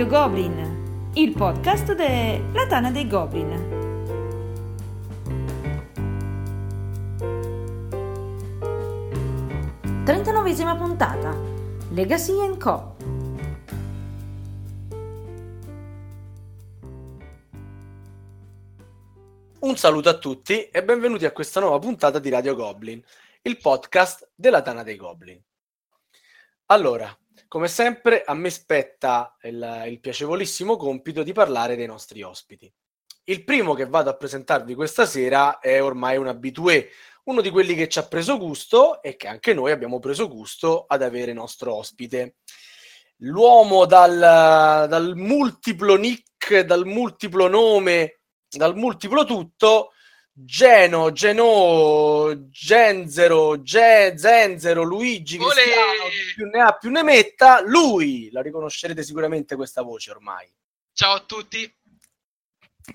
Radio Goblin, il podcast della Tana dei Goblin. Trentanovesima puntata, Legacy Co. Un saluto a tutti e benvenuti a questa nuova puntata di Radio Goblin, il podcast della Tana dei Goblin. Allora, come sempre, a me spetta il, il, piacevolissimo compito di parlare dei nostri ospiti. Il primo che vado a presentarvi questa sera è ormai un abitué, uno di quelli che ci ha preso gusto e che anche noi abbiamo preso gusto ad avere nostro ospite. L'uomo dal, dal multiplo nick, dal multiplo nome, dal multiplo tutto, Geno, Geno, Genzero, Ge, Zenzero, Luigi, Cristiano, più ne ha più ne metta, lui, la riconoscerete sicuramente questa voce ormai. Ciao a tutti.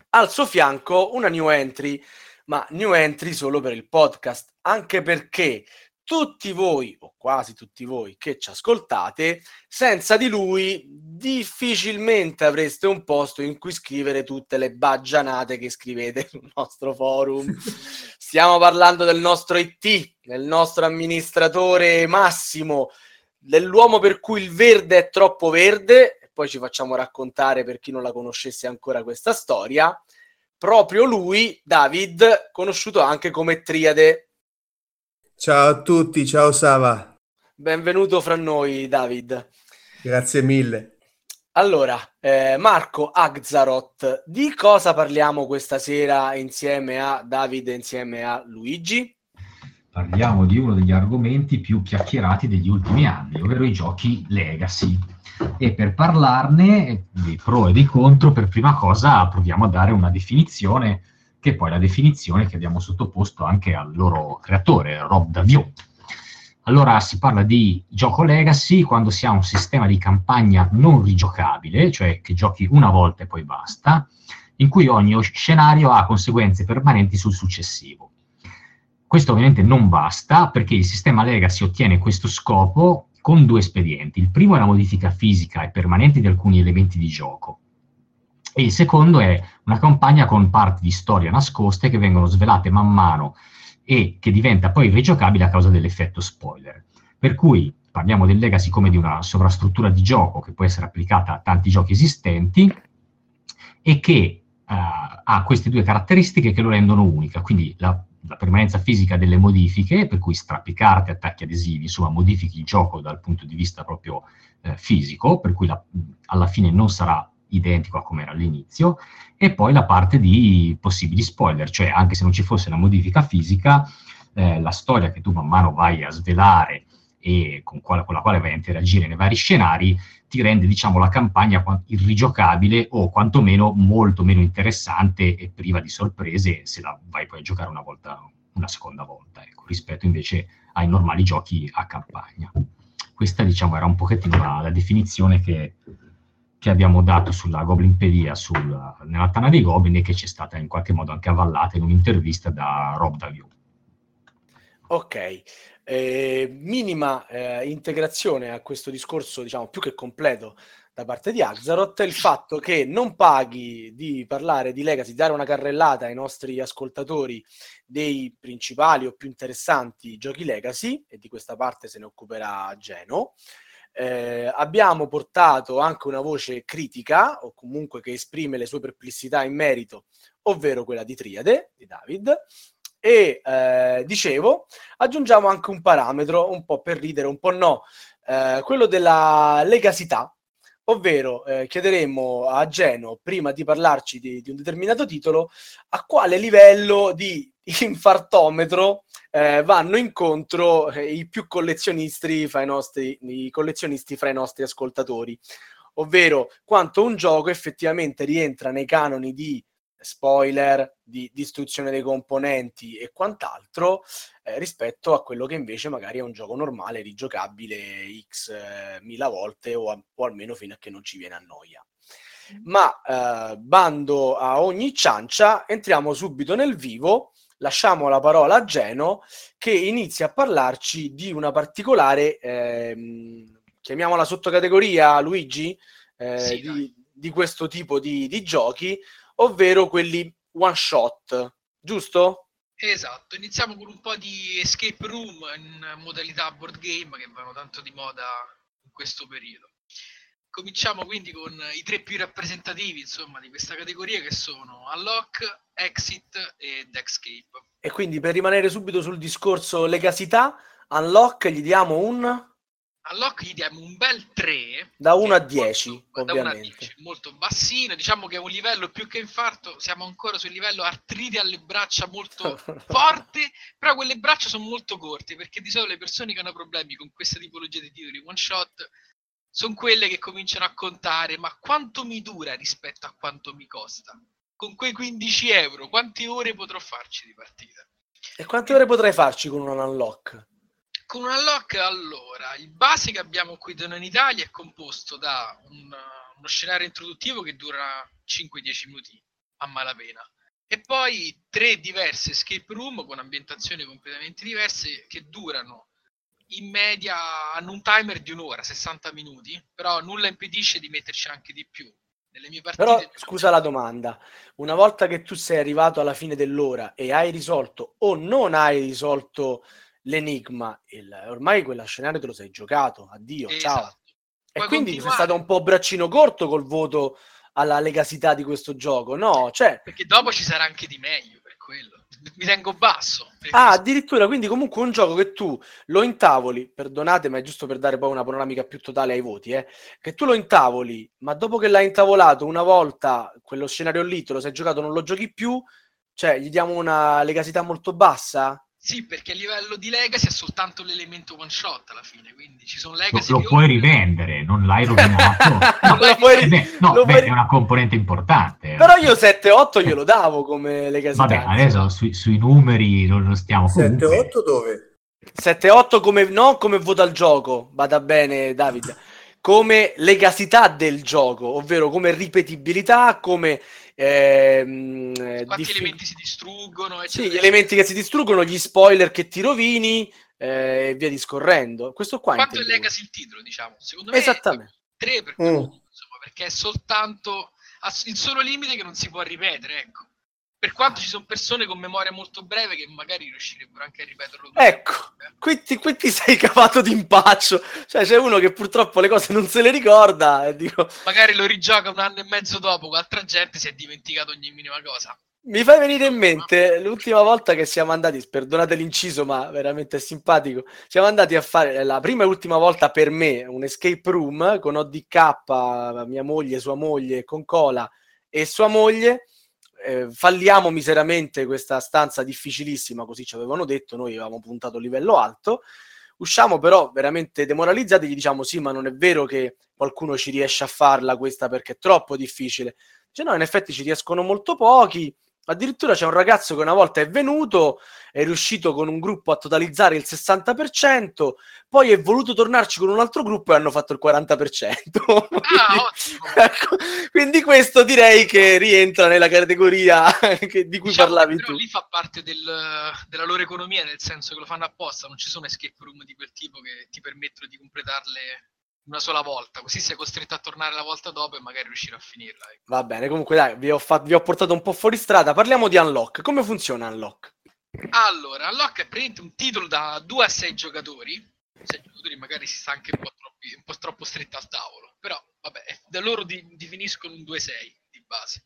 Al suo fianco una new entry, ma new entry solo per il podcast, anche perché tutti voi, o quasi tutti voi che ci ascoltate, senza di lui difficilmente avreste un posto in cui scrivere tutte le baggianate che scrivete sul nostro forum. Stiamo parlando del nostro IT, del nostro amministratore Massimo, dell'uomo per cui il verde è troppo verde, e poi ci facciamo raccontare per chi non la conoscesse ancora questa storia. Proprio lui, David, conosciuto anche come Triade Ciao a tutti, ciao Sava. Benvenuto fra noi, David. Grazie mille. Allora, eh, Marco Agzarot, di cosa parliamo questa sera insieme a David e insieme a Luigi? Parliamo di uno degli argomenti più chiacchierati degli ultimi anni, ovvero i giochi legacy. E per parlarne dei pro e dei contro, per prima cosa proviamo a dare una definizione che è poi la definizione che abbiamo sottoposto anche al loro creatore, Rob Davio. Allora si parla di gioco legacy quando si ha un sistema di campagna non rigiocabile, cioè che giochi una volta e poi basta, in cui ogni scenario ha conseguenze permanenti sul successivo. Questo ovviamente non basta perché il sistema legacy ottiene questo scopo con due espedienti. Il primo è la modifica fisica e permanente di alcuni elementi di gioco e il secondo è una campagna con parti di storia nascoste che vengono svelate man mano e che diventa poi rigiocabile a causa dell'effetto spoiler. Per cui parliamo del legacy come di una sovrastruttura di gioco che può essere applicata a tanti giochi esistenti e che uh, ha queste due caratteristiche che lo rendono unica, quindi la, la, permanenza fisica delle modifiche, per cui strappi carte, attacchi adesivi, insomma modifichi il gioco dal punto di vista proprio eh, fisico, per cui la, alla fine non sarà identico a come era all'inizio, e poi la parte di possibili spoiler, cioè anche se non ci fosse una modifica fisica, eh, la storia che tu man mano vai a svelare e con, quale, con, la quale vai a interagire nei vari scenari, ti rende diciamo, la campagna irrigiocabile o quantomeno molto meno interessante e priva di sorprese se la vai poi a giocare una volta, una seconda volta, ecco, rispetto invece ai normali giochi a campagna. Questa diciamo era un pochettino la, la definizione che che abbiamo dato sulla Goblinpedia, sul, nella Tana dei Goblin e che ci è stata in qualche modo anche avvallata in un'intervista da Rob Davio. Ok, eh, minima eh, integrazione a questo discorso, diciamo, più che completo da parte di Axaroth, il fatto che non paghi di parlare di Legacy, dare una carrellata ai nostri ascoltatori dei principali o più interessanti giochi Legacy, e di questa parte se ne occuperà Geno, eh, abbiamo portato anche una voce critica o comunque che esprime le sue perplessità in merito, ovvero quella di Triade, di David. E eh, dicevo, aggiungiamo anche un parametro, un po' per ridere, un po' no, eh, quello della legasità, ovvero eh, chiederemo a Geno, prima di parlarci di, di, un determinato titolo, a quale livello di infartometro eh, vanno incontro eh, i più collezionisti fra i nostri, i collezionisti fra i nostri ascoltatori, ovvero quanto un gioco effettivamente rientra nei canoni di spoiler, di distruzione dei componenti e quant'altro eh, rispetto a quello che invece magari è un gioco normale, rigiocabile x eh, mila volte o, a, o, almeno fino a che non ci viene a noia. Mm. Ma eh, bando a ogni ciancia, entriamo subito nel vivo lasciamo la parola a Geno che inizia a parlarci di una particolare, ehm, chiamiamola sottocategoria, Luigi, eh, Sì, di, di questo tipo di, di giochi, ovvero quelli one shot, giusto? Esatto, iniziamo con un po' di escape room in modalità board game che vanno tanto di moda in questo periodo. Cominciamo quindi con i tre più rappresentativi, insomma, di questa categoria che sono Unlock, Exit ed Escape. E quindi per rimanere subito sul discorso legacità, Unlock gli diamo un Unlock gli diamo un bel 3 da 1 a che è 10, molto- da 1 a ovviamente. 10, molto bassino, diciamo che è un livello più che infarto, siamo ancora sul livello artrite alle braccia molto forte, però quelle braccia sono molto corte perché di solito le persone che hanno problemi con questa tipologia di titoli one shot sono quelle che cominciano a contare ma quanto mi dura rispetto a quanto mi costa? Con quei 15 euro quante ore potrò farci di partita? E quante ore potrai farci con un Unlock? Con un unlock, allora, il base che abbiamo qui da noi in Italia è composto da un- uno scenario introduttivo che dura 5-10 minuti a malapena e poi tre diverse escape room con ambientazioni completamente diverse che durano in media hanno un timer di un'ora, 60 minuti, però nulla impedisce di metterci anche di più. Nelle mie partite Però scusa la domanda, una volta che tu sei arrivato alla fine dell'ora e hai risolto o non hai risolto l'enigma, il- ormai quella scenario te lo sei giocato, addio, ciao. Esatto. E Puoi quindi sei continuare. stato un po' braccino corto col voto alla legacità di questo gioco, no? Cioè, Perché dopo ci sarà anche di meglio per quello. Mi tengo basso. ah, addirittura, quindi comunque un gioco che tu lo intavoli, perdonate, ma è giusto per dare poi una panoramica più totale ai voti, eh, che tu lo intavoli, ma dopo che l'hai intavolato una volta, quello scenario lì te lo sei giocato, non lo giochi più, cioè gli diamo una legacità molto bassa? Sì, perché a livello di legacy è soltanto l'elemento one shot alla fine, quindi ci sono Lo, legacy lo che puoi rivendere, non l'hai rovinato. No, Lo puoi- eh beh, no, lo beh, puoi- è una componente importante. eh. Però io 7-8 glielo davo come legacità. Vabbè, adesso sui, sui numeri non, non stiamo comunque. 7-8 dove? 7-8 come, non come voto al gioco, vada bene Davide, come legacità del gioco, ovvero come ripetibilità, come ehm, eh, quanti diffi- elementi si distruggono, sì, eccetera. gli elementi che si distruggono, gli spoiler che ti rovini eh, e via discorrendo. Questo qua Quanto è legacy il titolo, diciamo? Secondo me Esattamente. 3 per Mm. insomma, perché è soltanto il solo limite che non si può ripetere, ecco. Per quanto ci sono persone con memoria molto breve che magari riuscirebbero anche a ripeterlo. Ecco, qui ti, qui ti sei cavato d'impaccio. Cioè, c'è uno che purtroppo le cose non se le ricorda e dico, Magari lo rigioca un anno e mezzo dopo, con altra gente si è dimenticato ogni minima cosa. Mi fai venire in mente l'ultima volta che siamo andati, perdonate l'inciso, ma veramente è simpatico. Siamo andati a fare la prima e ultima volta per me un escape room con ODK, mia moglie, sua moglie, con Cola e sua moglie. Eh, falliamo miseramente questa stanza difficilissima, così ci avevano detto. Noi avevamo puntato livello alto. Usciamo però veramente demoralizzati. Gli diciamo: Sì, ma non è vero che qualcuno ci riesce a farla questa perché è troppo difficile. Dice: No, in effetti ci riescono molto pochi. Addirittura c'è un ragazzo che una volta è venuto, è riuscito con un gruppo a totalizzare il 60%, poi è voluto tornarci con un altro gruppo e hanno fatto il 40%. Ah, ottimo. Ecco, quindi questo direi che rientra nella categoria che- di cui Diciamo parlavi però tu. lì fa parte del- della loro economia, nel senso che lo fanno apposta, non ci sono escape room di quel tipo che ti permettono di completarle una sola volta, così sei costretto a tornare la volta dopo e magari riuscire a finirla. ecco. Va bene, comunque dai, vi ho, fa- vi ho portato un po' fuori strada. Parliamo di Unlock. Come funziona Unlock? Allora, Unlock è praticamente un titolo da 2 a 6 giocatori. 6 giocatori magari si sta anche un po', troppi- un po' troppo stretti al tavolo, però vabbè, è- da loro di- definiscono un 2-6 di base.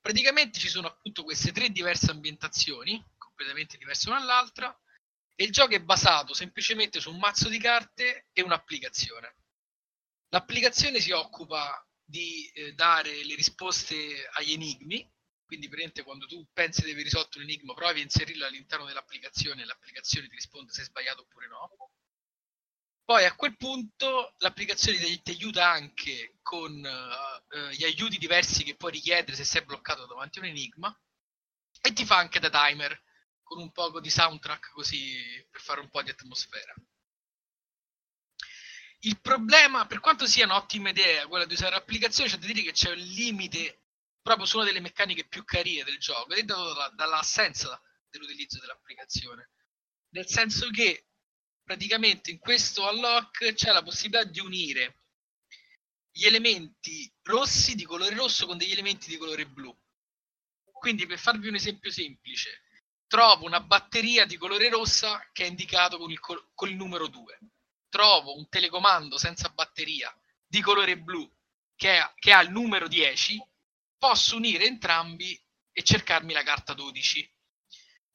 Praticamente ci sono appunto queste tre diverse ambientazioni, completamente diverse una dall'altra, e il gioco è basato semplicemente su un mazzo di carte e un'applicazione. L'applicazione si occupa di eh, dare le risposte agli enigmi, quindi praticamente quando tu pensi di aver risolto un enigma, provi a inserirlo all'interno dell'applicazione e l'applicazione ti risponde se è sbagliato oppure no. Poi a quel punto l'applicazione ti, ti aiuta anche con eh, gli aiuti diversi che puoi richiedere se sei bloccato davanti a un enigma e ti fa anche da timer con un poco di soundtrack così per fare un po' di atmosfera. Il problema, per quanto sia un'ottima idea quella di usare l'applicazione, c'è da dire che c'è un limite proprio su una delle meccaniche più carine del gioco, ed è dato dalla- dall'assenza dell'utilizzo dell'applicazione. Nel senso che praticamente in questo unlock c'è la possibilità di unire gli elementi rossi di colore rosso con degli elementi di colore blu. Quindi per farvi un esempio semplice, trovo una batteria di colore rossa che è indicato con il, col- con il numero 2. Trovo un telecomando senza batteria di colore blu che ha, che ha il numero 10, posso unire entrambi e cercarmi la carta 12.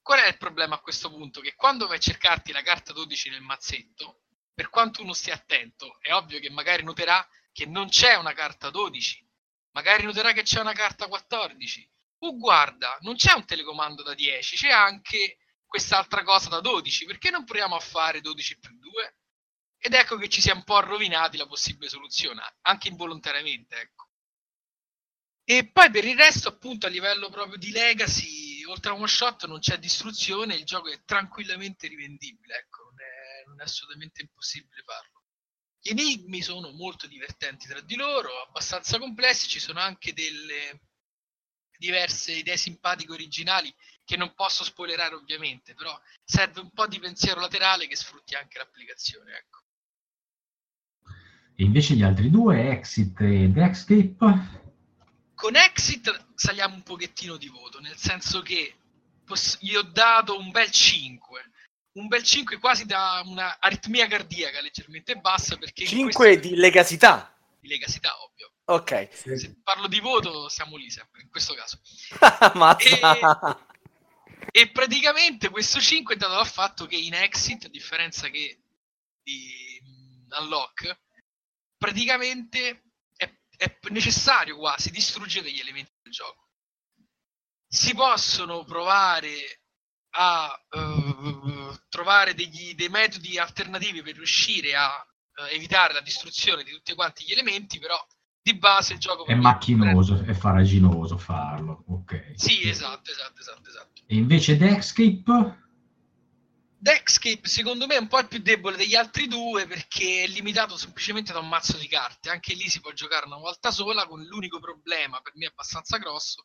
Qual è il problema a questo punto? Che quando vai a cercarti la carta 12 nel mazzetto, per quanto uno stia attento, è ovvio che magari noterà che non c'è una carta 12, magari noterà che c'è una carta 14, oh guarda, non c'è un telecomando da 10, c'è anche quest'altra cosa da 12, perché non proviamo a fare 12 più 2? Ed ecco che ci si è un po' rovinati la possibile soluzione, anche involontariamente, ecco. E poi per il resto, appunto, a livello proprio di legacy, oltre a one shot non c'è distruzione, il gioco è tranquillamente rivendibile, ecco, non è, non è assolutamente impossibile farlo. Gli enigmi sono molto divertenti tra di loro, abbastanza complessi, ci sono anche delle diverse idee simpatiche originali che non posso spoilerare ovviamente, però serve un po' di pensiero laterale che sfrutti anche l'applicazione. Ecco. E invece gli altri due, Exit ed Escape? Con Exit saliamo un pochettino di voto, nel senso che poss- gli ho dato un bel 5. Un bel 5 quasi da una aritmia cardiaca leggermente bassa perché... 5 questo... di legacità. Di legacità, ovvio. Ok. Se parlo di voto, siamo lì sempre, in questo caso. E, e praticamente questo 5 è dato dal fatto che in Exit, a differenza che di Unlock, praticamente è, è necessario quasi distruggere degli elementi del gioco. Si possono provare a uh, trovare degli, dei metodi alternativi per riuscire a uh, evitare la distruzione di tutti quanti gli elementi, però di base il gioco è macchinoso, è faraginoso farlo. Ok. Sì, esatto, esatto, esatto, esatto. E invece Dexcape? Dexcape secondo me è un po' il più debole degli altri due perché è limitato semplicemente da un mazzo di carte. Anche lì si può giocare una volta sola con l'unico problema, per me abbastanza grosso,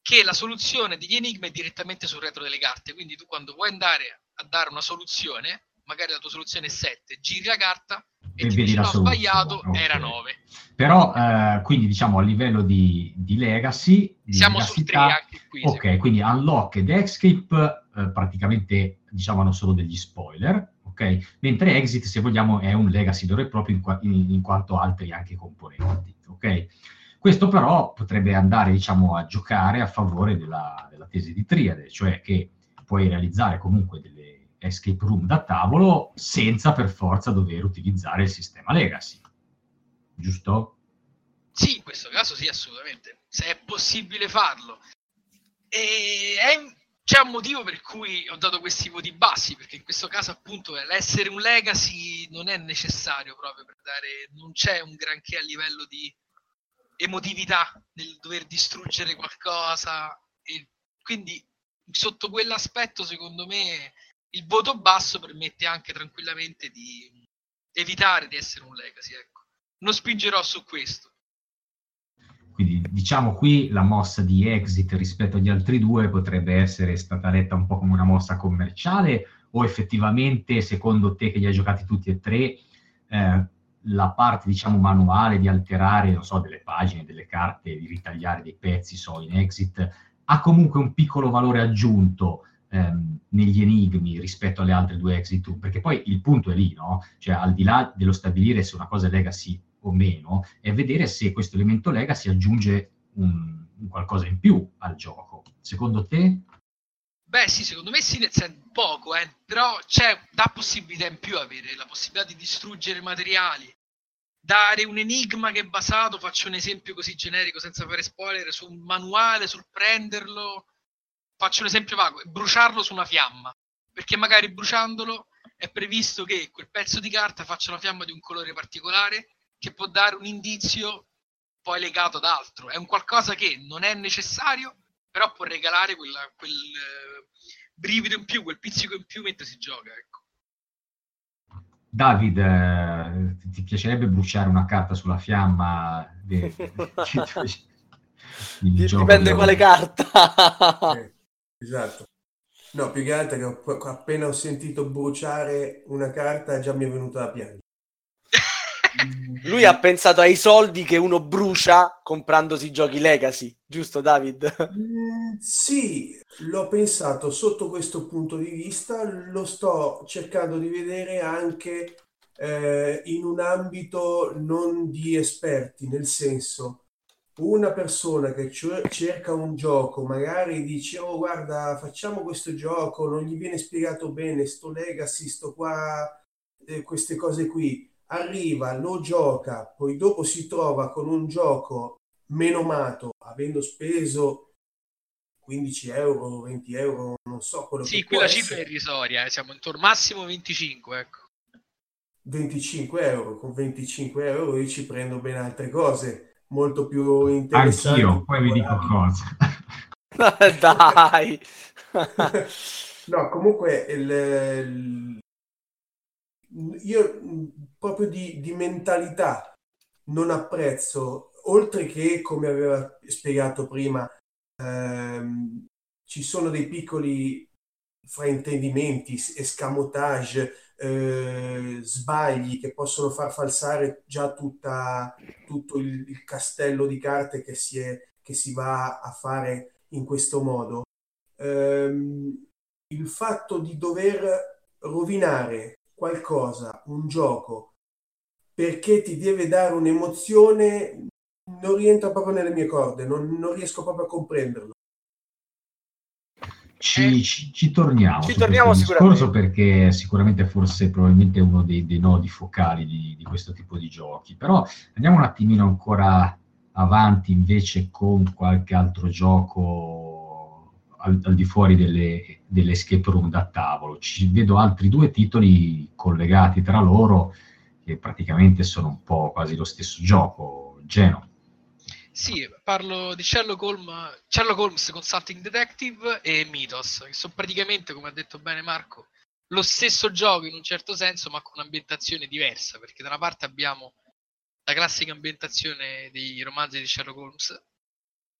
che la soluzione degli enigmi è direttamente sul retro delle carte. Quindi tu quando vuoi andare a dare una soluzione, magari la tua soluzione è 7, giri la carta e, E ti la no, sbagliato, ok. era 9. Però, eh, quindi diciamo a livello di, di legacy, di Siamo sul 3 legacità, anche qui. Ok, quindi Unlock ed Escape eh, praticamente diciamo hanno solo degli spoiler, ok? Mentre Exit, se vogliamo, è un legacy vero e proprio in, qua- in- in quanto altri anche componenti, ok? Questo però potrebbe andare, diciamo, a giocare a favore della, della tesi di Triade, cioè che puoi realizzare comunque delle escape room da tavolo senza per forza dover utilizzare il sistema legacy, giusto? Sì, in questo caso sì, assolutamente. Se è possibile farlo. E è- c'è un motivo per cui ho dato questi voti bassi, perché in questo caso appunto l'essere un legacy non è necessario proprio per dare, non c'è un granché a livello di emotività nel dover distruggere qualcosa. E quindi sotto quell'aspetto, secondo me, il voto basso permette anche tranquillamente di evitare di essere un legacy. Ecco. Non spingerò su questo. Quindi diciamo qui la mossa di exit rispetto agli altri due potrebbe essere stata letta un po' come una mossa commerciale o effettivamente secondo te che li hai giocati tutti e tre eh, la parte diciamo manuale di alterare non so delle pagine, delle carte, di ritagliare dei pezzi so in exit ha comunque un piccolo valore aggiunto ehm, negli enigmi rispetto alle altre due exit room perché poi il punto è lì no? cioè al di là dello stabilire se una cosa è legacy o meno, è vedere se questo elemento legacy aggiunge un, un qualcosa in più al gioco. Secondo te? Beh, sì, secondo me sì, nel senso poco, eh, però c'è dà possibilità in più avere la possibilità di distruggere materiali, dare un enigma che è basato, faccio un esempio così generico senza fare spoiler, su un manuale, sul prenderlo, faccio un esempio vago, bruciarlo su una fiamma, perché magari bruciandolo è previsto che quel pezzo di carta faccia una fiamma di un colore particolare che può dare un indizio poi legato ad altro. È un qualcosa che non è necessario, però può regalare quella- quel eh, brivido in più, quel pizzico in più mentre si gioca. Ecco. David, eh, ti- piacerebbe bruciare una carta sulla fiamma? de- il gioco Dipende di quale carta. Esatto. No, più che altro che ho- appena ho sentito bruciare una carta già mi è venuta da piangere. Lui ha pensato ai soldi che uno brucia comprandosi giochi legacy, giusto David? Mm, sì, l'ho pensato sotto questo punto di vista, lo sto cercando di vedere anche eh, in un ambito non di esperti, nel senso una persona che cer- cerca un gioco, magari dice oh guarda facciamo questo gioco, non gli viene spiegato bene, sto legacy, sto qua, eh, queste cose qui. Arriva, lo gioca, poi dopo si trova con un gioco menomato, avendo speso 15 euro, 20 euro, non so quello Sì, che qui può la cifra è irrisoria, eh, siamo intorno massimo 25, ecco. 25 euro, con 25 euro io ci prendo ben altre cose molto più interessanti. Anch'io, poi vi dico cosa. Dai! No, comunque il, il- io proprio di, di mentalità non apprezzo, oltre che come aveva spiegato prima, ehm, ci sono dei piccoli fraintendimenti, escamotage, eh, sbagli che possono far falsare già tutta, tutto il, il castello di carte che si, è- che si va a fare in questo modo. Ehm, il fatto di dover rovinare qualcosa, un gioco, perché ti deve dare un'emozione, non rientra proprio nelle mie corde, non, non riesco proprio a comprenderlo. Ci, ci- ci torniamo Ci torniamo sicuramente. discorso perché sicuramente forse probabilmente è uno dei, dei nodi focali di, di questo tipo di giochi. Però andiamo un attimino ancora avanti invece con qualche altro gioco al, al di fuori delle, delle escape room da tavolo. Ci vedo altri due titoli collegati tra loro che praticamente sono un po' quasi lo stesso gioco. Geno. Sì, parlo di Sherlock Holmes, Sherlock Holmes Consulting Detective e Mythos, che sono praticamente, come ha detto bene Marco, lo stesso gioco in un certo senso, ma con un'ambientazione diversa, perché da una parte abbiamo la classica ambientazione dei romanzi di Sherlock Holmes,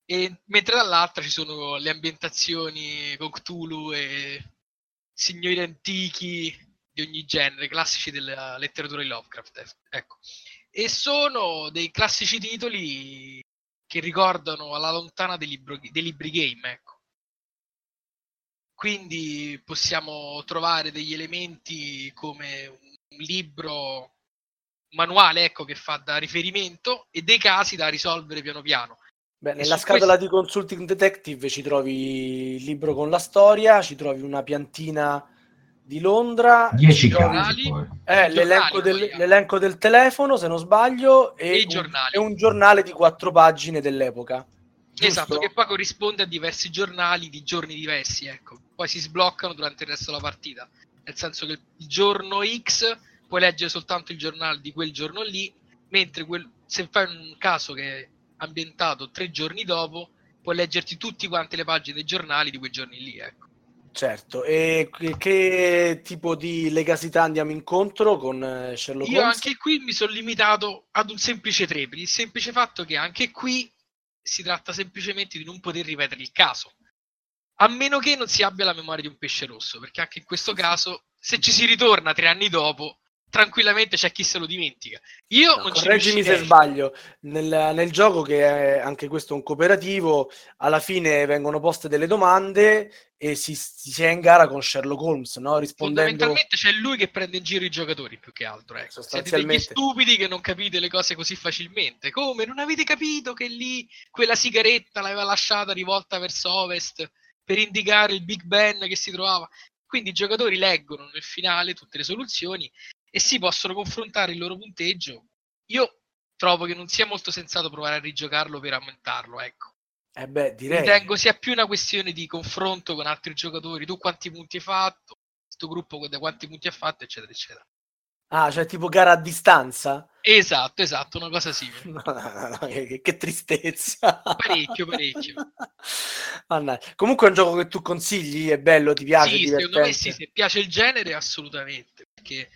e mentre dall'altra ci sono le ambientazioni con Cthulhu e signori antichi di ogni genere, classici della letteratura di Lovecraft. Ecco. E sono dei classici titoli che ricordano alla lontana dei, libro- dei libri game, ecco. Quindi possiamo trovare degli elementi come un libro, manuale, ecco, che fa da riferimento e dei casi da risolvere piano piano. Beh, nella scatola questo- di Consulting Detective ci trovi il libro con la storia, ci trovi una piantina di Londra, Dieci ci trovi- casi giornali, poi. eh, i l'elenco, giornali del, l'elenco del telefono, se non sbaglio, e, E un, giornali. e un giornale di quattro pagine dell'epoca. Esatto, giusto? che poi corrisponde a diversi giornali di giorni diversi, ecco. Poi si sbloccano durante il resto della partita. Nel senso che il giorno X puoi leggere soltanto il giornale di quel giorno lì, mentre quel- se fai un caso che è ambientato tre giorni dopo, puoi leggerti tutti quanti le pagine dei giornali di quei giorni lì, ecco. Certo, e che, tipo di legacità andiamo incontro con eh, Sherlock Io Holmes? anche qui mi sono limitato ad un semplice 3, per il semplice fatto che anche qui si tratta semplicemente di non poter ripetere il caso. A meno che non si abbia la memoria di un pesce rosso, perché anche in questo caso, se ci si ritorna tre anni dopo, tranquillamente c'è chi se lo dimentica. Io No, non ci correggimi se sbaglio, nel, nel gioco che è anche questo un cooperativo, alla fine vengono poste delle domande e si, si è in gara con Sherlock Holmes, no? Rispondendo... Fondamentalmente c'è lui che prende in giro i giocatori più che altro. Ecco. Siete degli Sostanzialmente. stupidi che non capite le cose così facilmente. Come non avete capito che lì quella sigaretta l'aveva lasciata rivolta verso ovest per indicare il Big Ben che si trovava? Quindi i giocatori leggono nel finale tutte le soluzioni e si possono confrontare il loro punteggio. Io trovo che non sia molto sensato provare a rigiocarlo per aumentarlo, ecco. Eh beh, direi... Ritengo sia più una questione di confronto con altri giocatori. Tu quanti punti hai fatto? Questo gruppo da quanti punti ha fatto, eccetera, eccetera. Ah, cioè tipo gara a distanza? Esatto, esatto, una cosa simile. No, no, no, che, che tristezza. Parecchio, parecchio. Comunque è un gioco che tu consigli, è bello, ti piace, Sì, secondo me sì, se piace il genere, assolutamente. Perché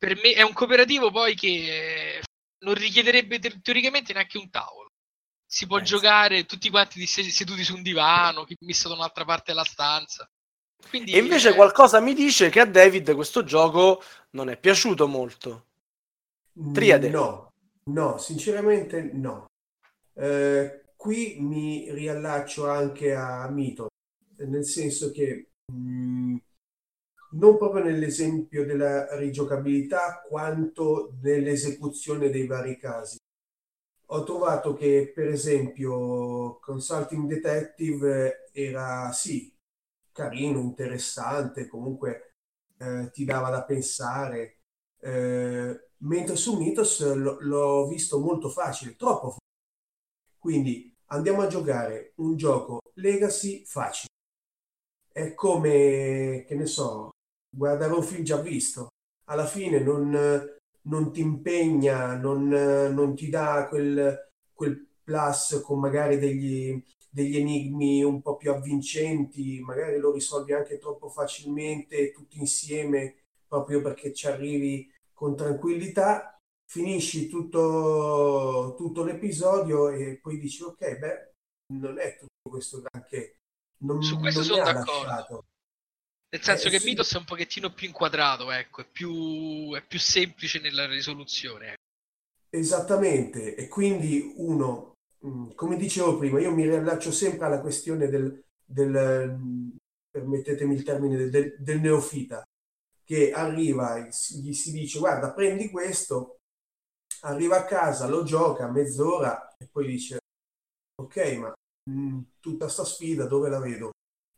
per me è un cooperativo poi che eh, non richiederebbe te- teoricamente neanche un tavolo. Si può Eh, sì. giocare tutti quanti di- seduti su un divano, chi messo da un'altra parte della stanza. Quindi, E invece eh, qualcosa mi dice che a David questo gioco non è piaciuto molto. Triade. No, no, sinceramente no. Eh, qui mi riallaccio anche a Mito, nel senso che mh, non proprio nell'esempio della rigiocabilità quanto nell'esecuzione dei vari casi. Ho trovato che, per esempio, Consulting Detective era sì, carino, interessante, comunque eh, ti dava da pensare, eh, mentre su Mythos l- l'ho visto molto facile, troppo facile. Quindi andiamo a giocare un gioco Legacy facile. È come, che ne so, guardare un film già visto. Alla fine non, non ti impegna, non, non ti dà quel, quel plus con magari degli, degli enigmi un po' più avvincenti, magari lo risolvi anche troppo facilmente tutti insieme, proprio perché ci arrivi con tranquillità, finisci tutto, tutto l'episodio e poi dici ok, beh, non è tutto questo granché. Non, Su questo non sono mi ha d'accordo. lasciato. Nel senso Eh, che sì. Mythos è un pochettino più inquadrato, ecco, è più, è più semplice nella risoluzione. ecco. Esattamente, e quindi uno, mh, come dicevo prima, io mi riallaccio sempre alla questione del, del, mh, permettetemi il termine, del, del- neofita, che arriva, e gli si dice guarda, prendi questo, arriva a casa, lo gioca mezz'ora e poi dice ok, ma mh, tutta sta sfida dove la vedo?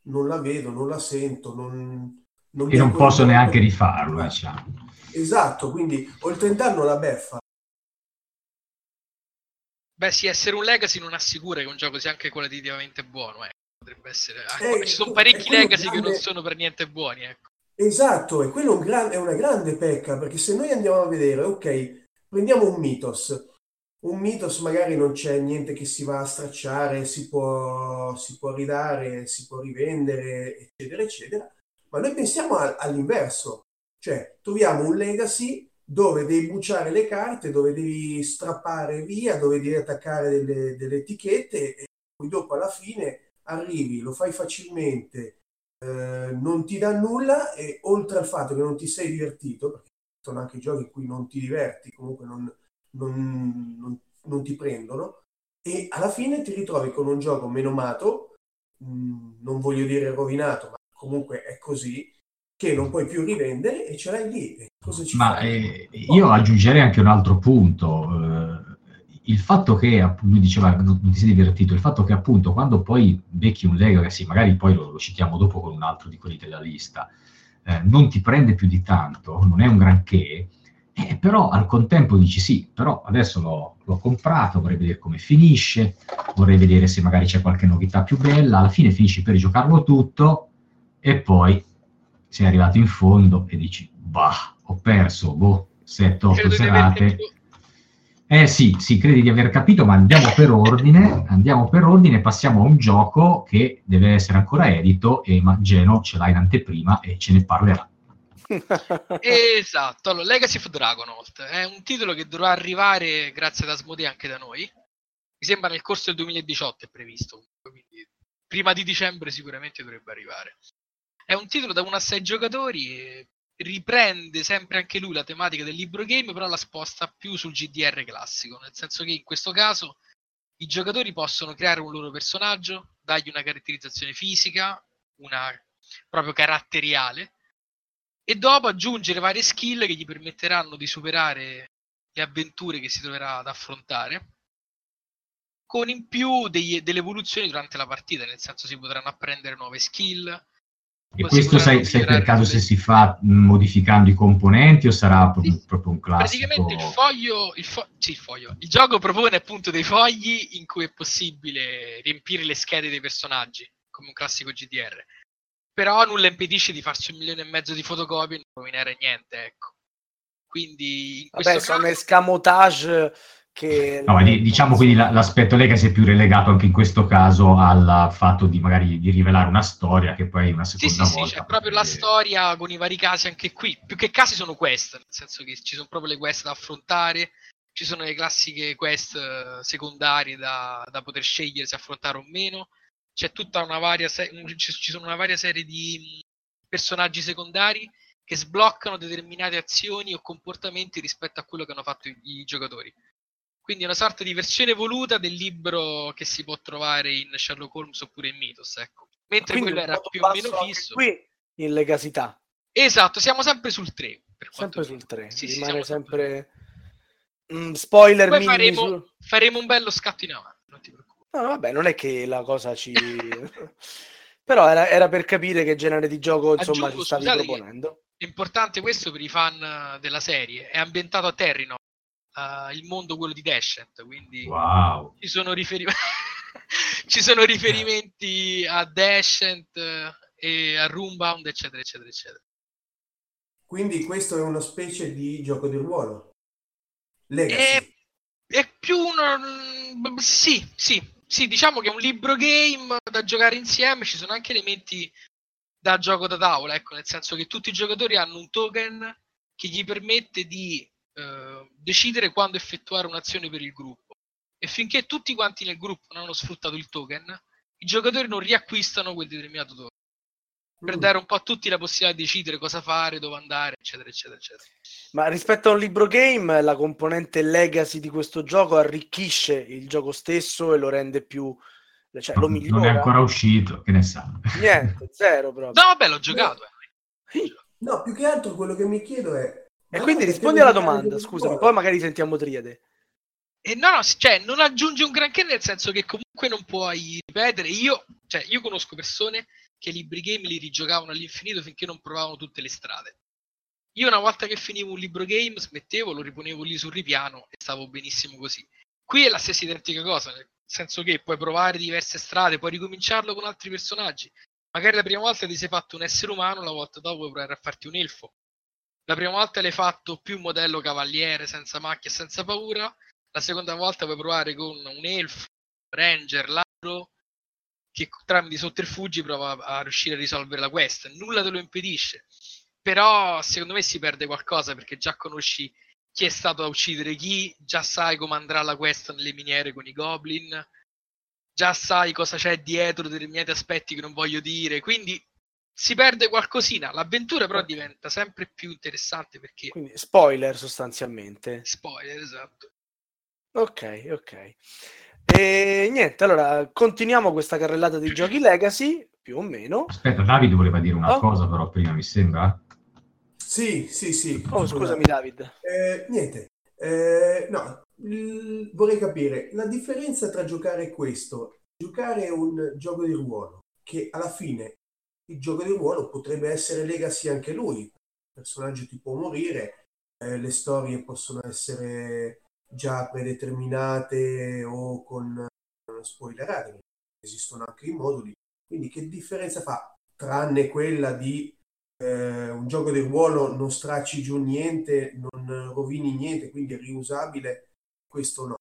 Non la vedo, non la sento, non, non E non posso neanche rifarlo, diciamo. Esatto, quindi oltre il danno la beffa. Beh, sì, essere un legacy non assicura che un gioco sia anche qualitativamente buono, ecco. Potrebbe essere... Eh, ci sono parecchi legacy che non grande- sono per niente buoni, ecco. Esatto, e quello è, un gran- è una grande pecca, perché se noi andiamo a vedere, ok, prendiamo un Mythos, un Mythos magari non c'è niente che si va a stracciare, si può, si può ridare, si può rivendere, eccetera, eccetera, ma noi pensiamo a- all'inverso, cioè troviamo un Legacy dove devi bucciare le carte, dove devi strappare via, dove devi attaccare delle, delle etichette e poi dopo alla fine arrivi, lo fai facilmente, eh, non ti dà nulla e oltre al fatto che non ti sei divertito, perché sono anche giochi in cui non ti diverti, comunque non, non- non- non ti prendono, e alla fine ti ritrovi con un gioco menomato, mh, non voglio dire rovinato, ma comunque è così, che non puoi più rivendere e ce l'hai lì. Ma eh, io aggiungerei anche un altro punto. eh, il fatto che, appunto, diceva, non non ti sei divertito, il fatto che appunto quando poi becchi un Legacy, magari poi lo, lo citiamo dopo con un altro di quelli della lista, eh, non ti prende più di tanto, non è un granché, eh, però al contempo dici sì, però adesso l'ho, l'ho comprato, vorrei vedere come finisce, vorrei vedere se magari c'è qualche novità più bella, alla fine finisci per giocarlo tutto e poi sei arrivato in fondo e dici, bah, ho perso, boh, 7-8 Credo di aver serate. Eh sì, sì, credi di aver capito, ma andiamo per ordine, andiamo per ordine, passiamo a un gioco che deve essere ancora edito e ma Geno ce l'ha in anteprima e ce ne parlerà. Esatto, allora Legacy of Dragonholt è un titolo che dovrà arrivare grazie ad Asmodee anche da noi. Mi sembra nel corso del 2018 è previsto, quindi prima di dicembre sicuramente dovrebbe arrivare. È un titolo da 1 a 6 giocatori riprende sempre anche lui la tematica del libro game, però la sposta più sul GDR classico, nel senso che in questo caso i giocatori possono creare un loro personaggio, dargli una caratterizzazione fisica, una proprio caratteriale e dopo aggiungere varie skill che gli permetteranno di superare le avventure che si troverà ad affrontare con in più degli- delle evoluzioni durante la partita, nel senso si potranno apprendere nuove skill. E questo sai, sai per caso se si fa modificando i componenti o sarà proprio, Sì, proprio un classico? Praticamente il foglio, il, fo- sì, il foglio, il gioco propone appunto dei fogli in cui è possibile riempire le schede dei personaggi, come un classico GDR. Però nulla impedisce di farsi un milione e mezzo di fotocopie e non rovinare niente, ecco. Quindi in questo Vabbè, sono caso... escamotage che... No, diciamo quindi la- l'aspetto Legacy è più relegato anche in questo caso al fatto di magari di rivelare una storia che poi una Sì, seconda sì, sì, volta c'è proprio la storia con i vari casi anche qui. Più che casi sono quest, nel senso che ci sono proprio le quest da affrontare, ci sono le classiche quest eh, secondarie da, da poter scegliere se affrontare o meno. C'è tutta una varia se- ci sono una varia serie di mh, personaggi secondari che sbloccano determinate azioni o comportamenti rispetto a quello che hanno fatto i, i giocatori. Quindi è una sorta di versione evoluta del libro che si può trovare in Sherlock Holmes oppure in Mythos, ecco. Mentre Quindi quello era più o meno fisso. Qui in legacità, Esatto, siamo sempre sul 3. Per sempre sul 3. Sì, Rimane siamo sempre Mm, spoiler Poi faremo, su- faremo un bello scatto in avanti. No, vabbè, non è che la cosa ci... Però era, era per capire che genere di gioco, insomma, Aggiungo, ci stavi proponendo. È importante questo per i fan della serie. È ambientato a Terrino, eh, il mondo quello di Descent, quindi Wow. ci sono, riferi- ci sono riferimenti a Descent eh, e a Roombound, eccetera, eccetera, eccetera. Quindi questo è una specie di gioco di ruolo. È, Legacy. è più un... Sì, sì, sì, diciamo che è un libro game da giocare insieme, ci sono anche elementi da gioco da tavola, ecco, nel senso che tutti i giocatori hanno un token che gli permette di eh, decidere quando effettuare un'azione per il gruppo. E finché tutti quanti nel gruppo non hanno sfruttato il token, i giocatori non riacquistano quel determinato token. Per Mm. dare un po' a tutti la possibilità di decidere cosa fare, dove andare, eccetera, eccetera, eccetera. Ma rispetto a un libro game, la componente legacy di questo gioco arricchisce il gioco stesso e lo rende più... cioè lo Non è migliora. ancora uscito, che ne sa. Niente, zero proprio. No, vabbè, l'ho giocato. eh. No, più che altro quello che mi chiedo è... E quindi rispondi alla domanda, scusami, poi magari sentiamo Triade. E no, no, cioè, non aggiunge un granché nel senso che comunque non puoi ripetere. Io, cioè, io conosco persone che i libri game li rigiocavano all'infinito finché non provavano tutte le strade. Io una volta che finivo un libro game smettevo, lo riponevo lì sul ripiano e stavo benissimo così. Qui è la stessa identica cosa, nel senso che puoi provare diverse strade, puoi ricominciarlo con altri personaggi. Magari la prima volta ti sei fatto un essere umano, la volta dopo puoi provare a farti un elfo. La prima volta l'hai fatto più modello cavaliere, senza macchie senza paura. La seconda volta puoi provare con un elfo, ranger, ladro, che tramite sotterfugi prova a riuscire a risolvere la quest. Nulla te lo impedisce. Però secondo me si perde qualcosa perché già conosci chi è stato a uccidere chi, già sai come andrà la quest nelle miniere con i goblin, già sai cosa c'è dietro determinati aspetti che non voglio dire, quindi si perde qualcosina. L'avventura però diventa sempre più interessante perché Quindi spoiler sostanzialmente. spoiler, esatto. Ok, ok. E niente, allora continuiamo questa carrellata di giochi legacy, più o meno. Aspetta, Davide voleva dire una Oh. cosa però prima, mi sembra. Sì, sì, sì. Oh, Scusa. scusami David. Eh, niente, Eh, no, il- vorrei capire la differenza tra giocare questo, giocare un gioco di ruolo, che alla fine il gioco di ruolo potrebbe essere legacy anche lui, il personaggio ti può morire, eh, le storie possono essere già predeterminate o con eh, spoilerate, esistono anche i moduli, quindi che differenza fa, tranne quella di eh, un gioco di ruolo non stracci giù niente, non rovini niente, quindi è riusabile, questo no.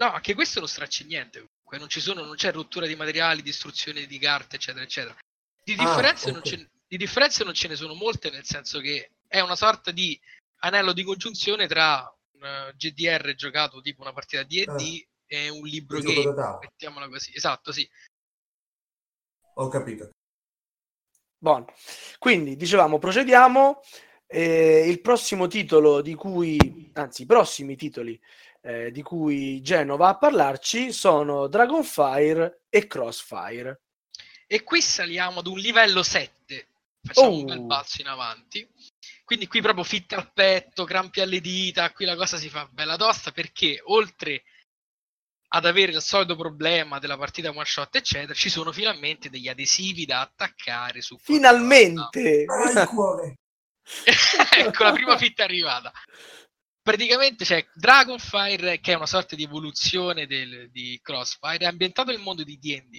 No, anche questo non stracci niente. Comunque non ci sono, non c'è rottura di materiali, distruzione di carte, eccetera, eccetera. Di Ah, differenze, non, ok. ce, di differenze non ce ne sono molte, nel senso che è una sorta di anello di congiunzione tra un eh, GDR giocato tipo una partita D&D e un libro game, mettiamola così. Esatto, sì. Ho capito. Buono. Quindi, dicevamo, procediamo. Eh, il prossimo titolo di cui, anzi, i prossimi titoli eh, di cui Geno va a parlarci sono Dragonfire e Crossfire. E qui saliamo ad un livello 7. Facciamo un Oh. bel balzo in avanti. Quindi qui proprio fitte al petto, crampi alle dita, qui la cosa si fa bella tosta perché oltre ad avere il solito problema della partita one shot, eccetera, ci sono finalmente degli adesivi da attaccare su. Finalmente! Ecco, la prima fitta è arrivata. Praticamente c'è Dragonfire, che è una sorta di evoluzione del- di Crossfire, è ambientato nel mondo di D&D,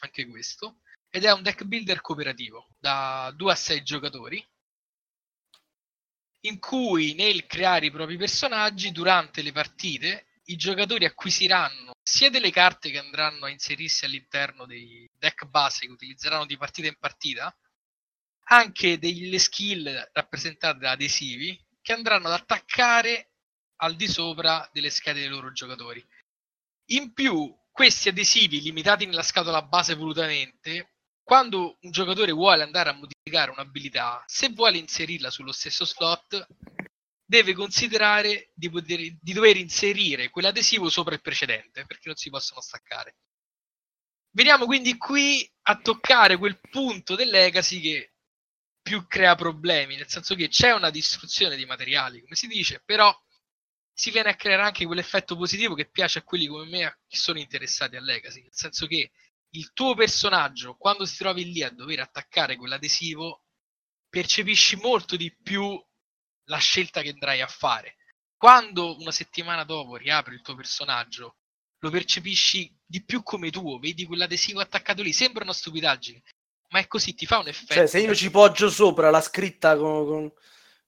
anche questo, ed è un deck builder cooperativo, da 2 a 6 giocatori, in cui nel creare i propri personaggi, durante le partite, i giocatori acquisiranno sia delle carte che andranno a inserirsi all'interno dei deck base che utilizzeranno di partita in partita, anche delle skill rappresentate da adesivi che andranno ad attaccare al di sopra delle schede dei loro giocatori. In più, questi adesivi limitati nella scatola base volutamente quando un giocatore vuole andare a modificare un'abilità, se vuole inserirla sullo stesso slot, deve considerare di, poter, di dover inserire quell'adesivo sopra il precedente, perché non si possono staccare. Veniamo quindi qui a toccare quel punto del legacy che più crea problemi, nel senso che c'è una distruzione di materiali, come si dice, però si viene a creare anche quell'effetto positivo che piace a quelli come me che sono interessati al legacy, nel senso che il tuo personaggio, quando si trovi lì a dover attaccare quell'adesivo, percepisci molto di più la scelta che andrai a fare. Quando una settimana dopo riapri il tuo personaggio, lo percepisci di più come tuo, vedi quell'adesivo attaccato lì, sembra una stupidaggine, ma è così, ti fa un effetto. Cioè, se io ci poggio sopra la scritta con,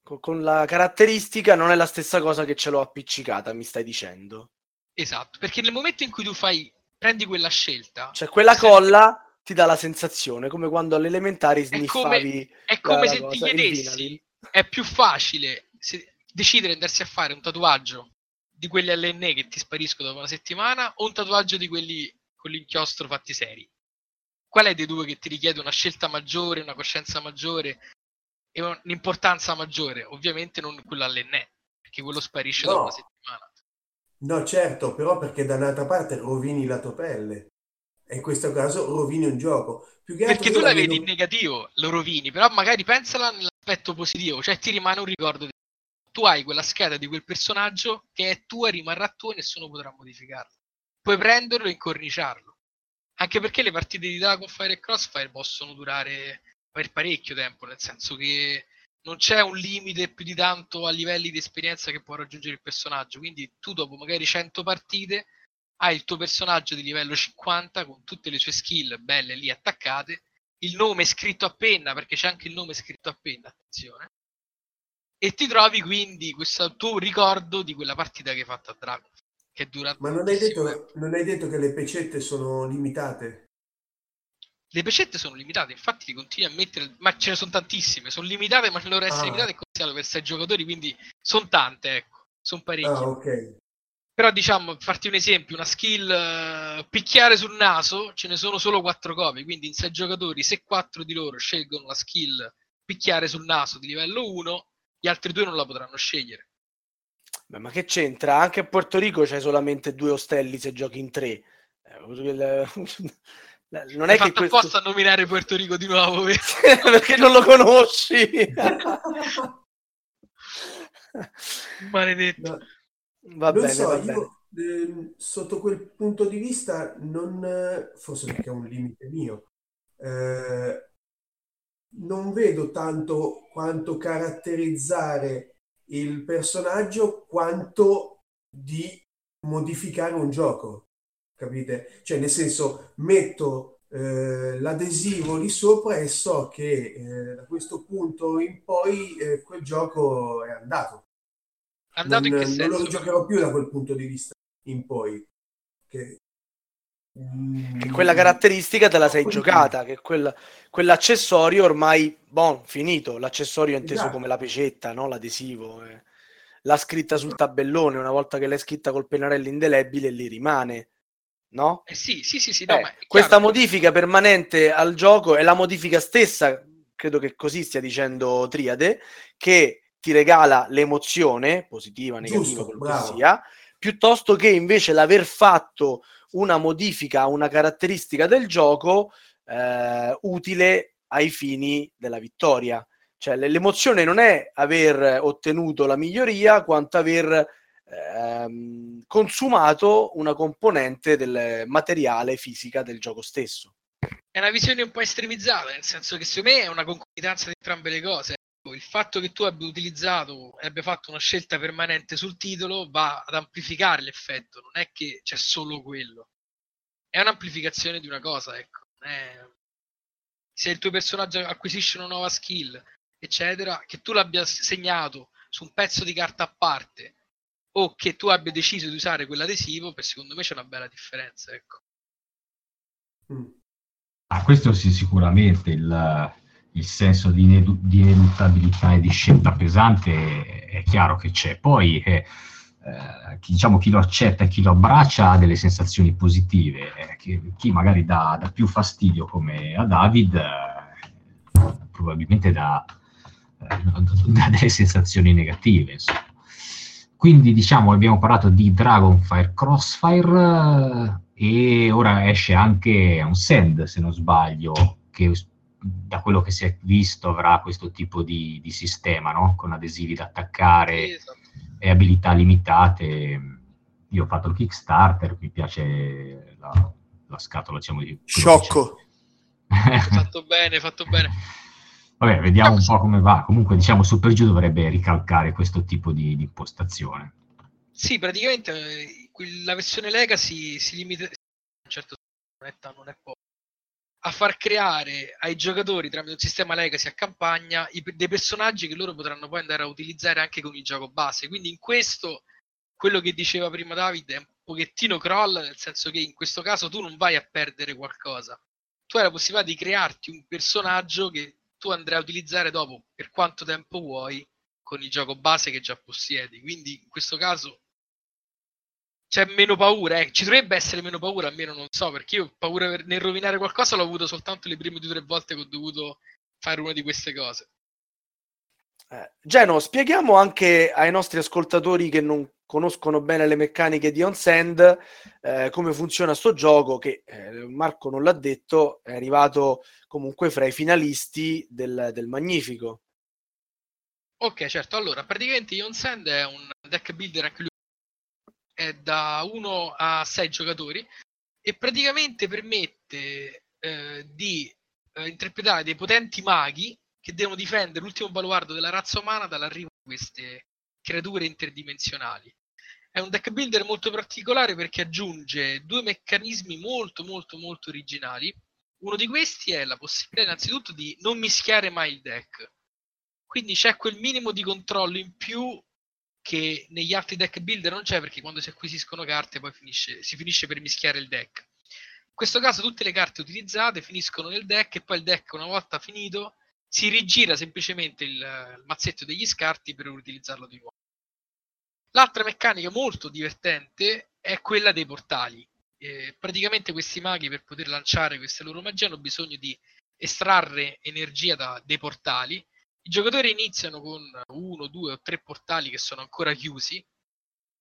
con, con la caratteristica, non è la stessa cosa che ce l'ho appiccicata, mi stai dicendo. Esatto, perché nel momento in cui tu fai, prendi quella scelta... Cioè, quella colla ti dà la sensazione, come quando all'elementari sniffavi... È come, è come se cosa, ti chiedessi, è più facile se, decidere di andarsi a fare un tatuaggio di quelli all'enne che ti spariscono dopo una settimana o un tatuaggio di quelli con l'inchiostro fatti seri? Qual è dei due che ti richiede una scelta maggiore, una coscienza maggiore e un'importanza maggiore? Ovviamente non quello all'enne, perché quello sparisce no. dopo una settimana. No, certo, però perché da un'altra parte rovini la tua pelle. E in questo caso rovini un gioco. perché tu la vedi in negativo, lo rovini, però magari pensala nell'aspetto positivo, cioè ti rimane un ricordo di tu hai quella scheda di quel personaggio che è tua, rimarrà tua e nessuno potrà modificarla. Puoi prenderlo e incorniciarlo. Anche perché le partite di Dragonfire e Crossfire possono durare per parecchio tempo, nel senso che non c'è un limite più di tanto a livelli di esperienza che può raggiungere il personaggio. Quindi tu dopo magari 100 partite hai il tuo personaggio di livello 50 con tutte le sue skill belle lì attaccate, il nome scritto a penna, perché c'è anche il nome scritto a penna, attenzione e ti trovi quindi questo tuo ricordo di quella partita che hai fatto a Dragon. Che dura Ma non hai, detto, non hai detto che le pecette sono limitate? le pecette sono limitate, infatti li continui a mettere, ma ce ne sono tantissime, sono limitate ma non dovrebbero essere ah. limitate consigliato per sei giocatori, quindi sono tante, ecco, sono parecchie. Ah, okay. Però diciamo, farti un esempio, una skill uh, picchiare sul naso, ce ne sono solo quattro copie, quindi in sei giocatori se quattro di loro scelgono la skill picchiare sul naso di livello 1, gli altri due non la potranno scegliere. Beh, ma che c'entra? Anche a Porto Rico c'è solamente due ostelli se giochi in tre. Eh, 3 non è che questo... apposta a nominare Porto Rico di nuovo perché non lo conosci. Maledetto. No. Va non bene, so, va io, eh, sotto quel punto di vista non forse perché è un limite mio. Eh, non vedo tanto quanto caratterizzare il personaggio quanto di modificare un gioco, capite? Cioè, nel senso, metto eh, l'adesivo lì sopra e so che eh, da questo punto in poi eh, quel gioco è andato. Andato non, in che senso? Non lo giocherò più da quel punto di vista in poi. Che che quella caratteristica te la sei giocata, che quel, quell'accessorio ormai, bon, finito, l'accessorio è inteso esatto. come la pecetta, no? l'adesivo, eh. la scritta sul tabellone, una volta che l'hai scritta col pennarello indelebile lì rimane, no? Eh sì, sì, sì, sì no, eh, questa modifica permanente al gioco è la modifica stessa, credo che così stia dicendo Triade, che ti regala l'emozione, positiva, negativa, quello che sia, piuttosto che invece l'aver fatto una modifica a una caratteristica del gioco eh, utile ai fini della vittoria. Cioè l'emozione non è aver ottenuto la miglioria quanto aver ehm, consumato una componente del materiale fisica del gioco stesso. È una visione un po' estremizzata, nel senso che secondo me è una concomitanza di entrambe le cose il fatto che tu abbia utilizzato e abbia fatto una scelta permanente sul titolo va ad amplificare l'effetto, non è che c'è solo quello. È un'amplificazione di una cosa, ecco. È... Se il tuo personaggio acquisisce una nuova skill, eccetera, che tu l'abbia segnato su un pezzo di carta a parte o che tu abbia deciso di usare quell'adesivo, per secondo me c'è una bella differenza, ecco. Mm. Ah, questo sì, sicuramente il, il senso di, inedu- di ineluttabilità e di scelta pesante è chiaro che c'è. Poi eh, eh, diciamo, chi lo accetta e chi lo abbraccia ha delle sensazioni positive, eh, chi, chi, magari dà, dà, più fastidio come a David eh, probabilmente dà, eh, dà, delle sensazioni negative. Insomma. Quindi diciamo abbiamo parlato di Dragonfire Crossfire eh, e ora esce anche un Send se non sbaglio che da quello che si è visto avrà questo tipo di, di sistema no? con adesivi da attaccare esatto. e abilità limitate. Io ho fatto il Kickstarter, mi piace la, la scatola diciamo di... Sciocco! fatto bene, fatto bene. Vabbè, vediamo un po' come va. Comunque, diciamo, Super Giù dovrebbe ricalcare questo tipo di, di impostazione. Sì, praticamente eh, la versione Legacy si limita, certo non è, non è poco, a far creare ai giocatori tramite un sistema Legacy a campagna i, dei personaggi che loro potranno poi andare a utilizzare anche con il gioco base. Quindi in questo, quello che diceva prima David è un pochettino croll, nel senso che in questo caso tu non vai a perdere qualcosa. Tu hai la possibilità di crearti un personaggio che tu andrai a utilizzare dopo per quanto tempo vuoi con il gioco base che già possiedi. Quindi in questo caso c'è meno paura, eh. ci dovrebbe essere meno paura, almeno non so, perché io paura per, nel rovinare qualcosa l'ho avuto soltanto le prime due o tre volte che ho dovuto fare una di queste cose. Eh, Geno, spieghiamo anche ai nostri ascoltatori che non conoscono bene le meccaniche di OnSend eh, come funziona sto gioco che eh, Marco non l'ha detto, è arrivato comunque fra i finalisti del, del Magnifico. Ok, certo. Allora, praticamente OnSend è un deck builder è da 1 a 6 giocatori e praticamente permette eh, di eh, interpretare dei potenti maghi che devono difendere l'ultimo baluardo della razza umana dall'arrivo di queste creature interdimensionali. È un deck builder molto particolare perché aggiunge due meccanismi molto molto molto originali. Uno di questi è la possibilità innanzitutto di non mischiare mai il deck. Quindi c'è quel minimo di controllo in più che negli altri deck builder non c'è perché quando si acquisiscono carte poi finisce, si finisce per mischiare il deck. In questo caso tutte le carte utilizzate finiscono nel deck e poi il deck una volta finito si rigira semplicemente il, il mazzetto degli scarti per utilizzarlo di nuovo. L'altra meccanica molto divertente è quella dei portali. Eh, praticamente questi maghi per poter lanciare queste loro magie hanno bisogno di estrarre energia da dei portali. I giocatori iniziano con uno, due o tre portali che sono ancora chiusi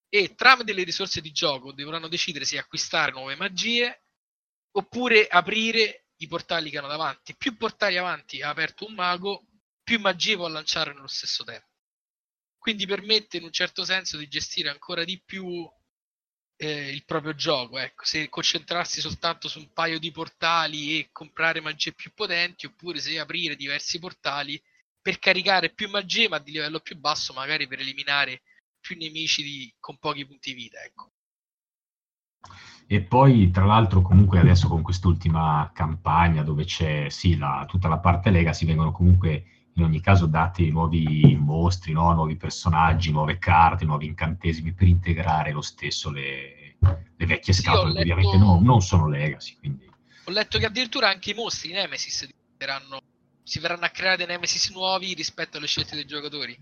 e tramite le risorse di gioco dovranno decidere se acquistare nuove magie oppure aprire i portali che hanno davanti. Più portali avanti ha aperto un mago, più magie può lanciare nello stesso tempo. Quindi permette in un certo senso di gestire ancora di più eh, il proprio gioco. Ecco, se concentrarsi soltanto su un paio di portali e comprare magie più potenti, oppure se aprire diversi portali per caricare più magie, ma di livello più basso, magari per eliminare più nemici di, con pochi punti vita. Ecco. E poi, tra l'altro, comunque adesso con quest'ultima campagna dove c'è sì, la, tutta la parte legacy, vengono comunque in ogni caso dati nuovi mostri, no? nuovi personaggi, nuove carte, nuovi incantesimi per integrare lo stesso le, le vecchie sì, scatole, letto... ovviamente no, non sono legacy. Quindi... Ho letto che addirittura anche i mostri Nemesis si verranno a creare dei Nemesis nuovi rispetto alle scelte dei giocatori.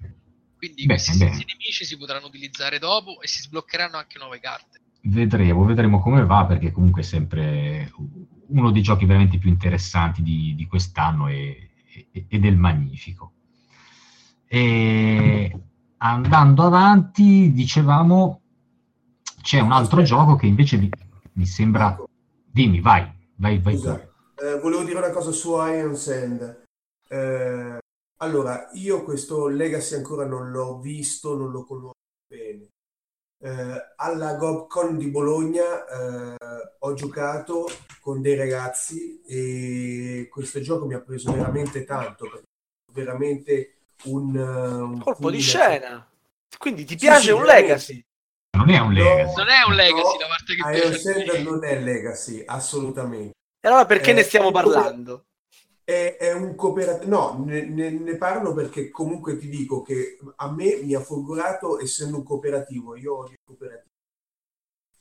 Quindi beh, questi beh. nemici si potranno utilizzare dopo e si sbloccheranno anche nuove carte. Vedremo, vedremo come va perché comunque è sempre uno dei giochi veramente più interessanti di, di quest'anno e, e, e, del Magnifico. E andando avanti, dicevamo, c'è un altro Aspetta. gioco che invece mi, mi sembra... Dimmi, vai, vai, vai. Eh, volevo dire una cosa su Iron Sand. Eh, allora, io questo Legacy ancora non l'ho visto, non lo conosco bene eh, alla GobCon di Bologna eh, ho giocato con dei ragazzi e questo gioco mi ha preso veramente tanto, veramente un, un colpo di scena. Quindi ti piace sì, un Legacy? Non è un Legacy. No, non è un Legacy no, la parte che Iron piace. non è Legacy, assolutamente. E allora perché eh, ne stiamo parlando? È, è un cooperativo, no, ne, ne, ne, parlo perché comunque ti dico che a me mi ha folgorato essendo un cooperativo, io odio il cooperativo.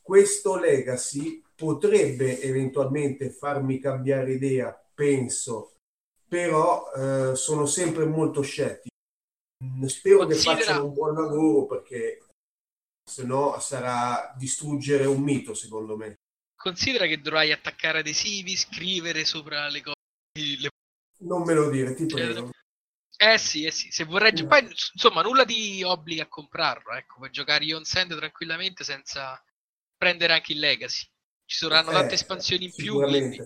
Questo legacy potrebbe eventualmente farmi cambiare idea, penso, però eh, sono sempre molto scettico. Spero Considera... che facciano un buon lavoro perché se no sarà distruggere un mito, secondo me. Considera che dovrai attaccare adesivi, scrivere sopra le cose. Le- Non me lo dire, ti Cioè, prego. Eh sì, eh sì, se vorrei... gio- Poi, insomma, nulla ti obbliga a comprarlo, ecco, puoi giocare Ion Sand tranquillamente senza prendere anche il Legacy. Ci saranno Eh, tante espansioni in più, quindi...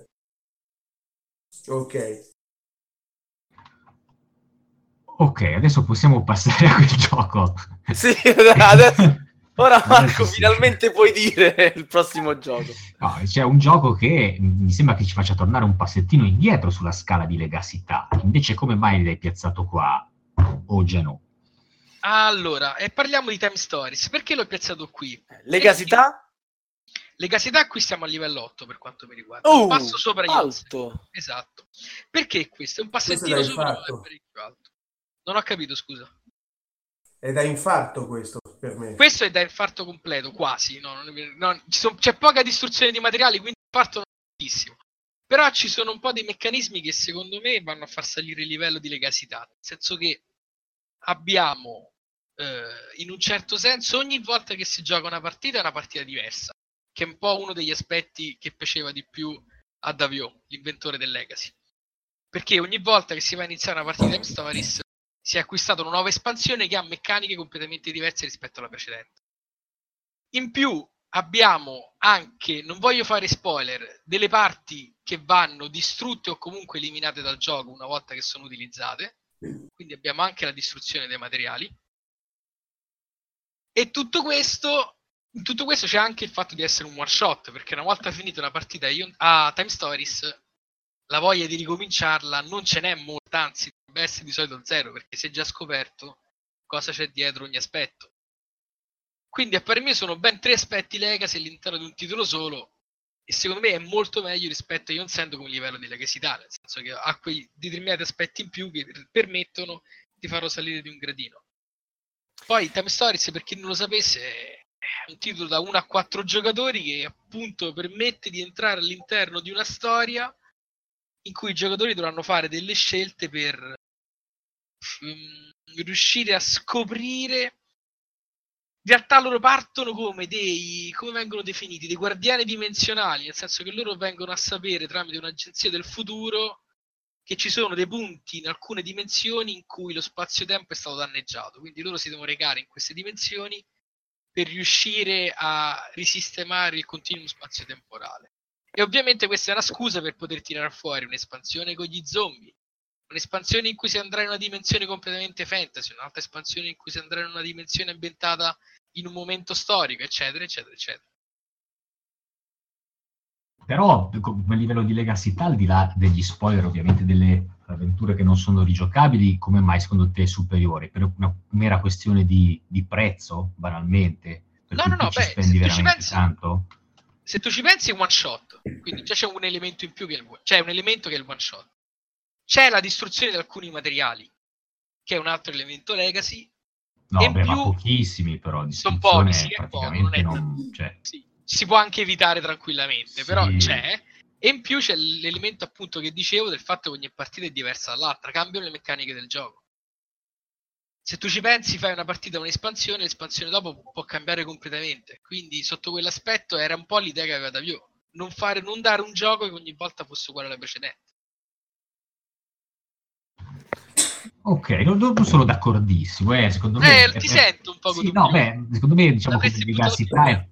Ok. Ok, adesso possiamo passare a quel gioco. Sì, adesso... Ora Marco, finalmente puoi dire il prossimo gioco. No, c'è un gioco che mi sembra che ci faccia tornare un passettino indietro sulla scala di legassità. Invece, come mai l'hai piazzato qua, o Geno? Allora, e parliamo di Time Stories. Perché l'ho piazzato qui? Legasità? Legasità qui siamo a livello 8 per quanto mi riguarda. Oh, Un passo sopra Sand. alto. Esatto. Perché questo? È un passettino sopra parecchio alto. Non ho capito, scusa. È da infarto questo per me. Questo è da infarto completo, quasi. no, non è vero, no, ci son- c'è poca distruzione di materiali, quindi infarto non è tantissimo. Però ci sono un po' dei meccanismi che secondo me vanno a far salire il livello di legasità. Nel senso che abbiamo, eh, in un certo senso, ogni volta che si gioca una partita è una partita diversa. Che è un po' uno degli aspetti che piaceva di più a Davio, l'inventore del Legacy. Perché ogni volta che si va a iniziare una partita in Stories si è acquistata una nuova espansione che ha meccaniche completamente diverse rispetto alla precedente. In più abbiamo anche, non voglio fare spoiler, delle parti che vanno distrutte o comunque eliminate dal gioco una volta che sono utilizzate. Quindi abbiamo anche la distruzione dei materiali. E tutto questo, in tutto questo c'è anche il fatto di essere un one shot, perché una volta finita una partita a Ion- a Time Stories, la voglia di ricominciarla non ce n'è molta, anzi dovrebbe essere di solito zero, perché si è già scoperto cosa c'è dietro ogni aspetto. Quindi a parer mio sono ben tre aspetti legacy all'interno di un titolo solo e secondo me è molto meglio rispetto a Ion Sand come livello di legacità, nel senso che ha quei determinati aspetti in più che permettono di farlo salire di un gradino. Poi Time Stories, per chi non lo sapesse, è un titolo da 1 a 4 giocatori che appunto permette di entrare all'interno di una storia in cui i giocatori dovranno fare delle scelte per mm, riuscire a scoprire in realtà loro partono come dei come vengono definiti dei guardiani dimensionali nel senso che loro vengono a sapere tramite un'agenzia del futuro che ci sono dei punti in alcune dimensioni in cui lo spazio-tempo è stato danneggiato. Quindi loro si devono recare in queste dimensioni per riuscire a risistemare il continuum spazio-temporale e ovviamente questa è una scusa per poter tirare fuori un'espansione con gli zombie, un'espansione in cui si andrà in una dimensione completamente fantasy, un'altra espansione in cui si andrà in una dimensione ambientata in un momento storico, eccetera, eccetera, eccetera. Però come livello di legassità, al di là degli spoiler, ovviamente delle avventure che non sono rigiocabili, come mai secondo te è superiore? Per una mera questione di, di prezzo, banalmente? Per No, no, no, beh, spendi se tu ci veramente pensi- tanto? Se tu ci pensi è one shot, quindi già c'è un elemento in più che è il c'è un elemento che è il one shot. C'è la distruzione di alcuni materiali, che è un altro elemento legacy, No, beh, ma più- pochissimi però, Sono pochi, sì, è poco, non è non... cioè, sì, si può anche evitare tranquillamente, Sì. però c'è. E in più c'è l'elemento appunto che dicevo del fatto che ogni partita è diversa dall'altra, cambiano le meccaniche del gioco. Se tu ci pensi, fai una partita, un'espansione, l'espansione dopo può cambiare completamente. Quindi sotto quell'aspetto era un po' l'idea che aveva Davio. Non, fare, non dare un gioco che ogni volta fosse uguale alla precedente. Ok, non, non sono d'accordissimo, eh, secondo me... Eh, ti sento un po' Sì, no, beh, secondo me diciamo che buttato è,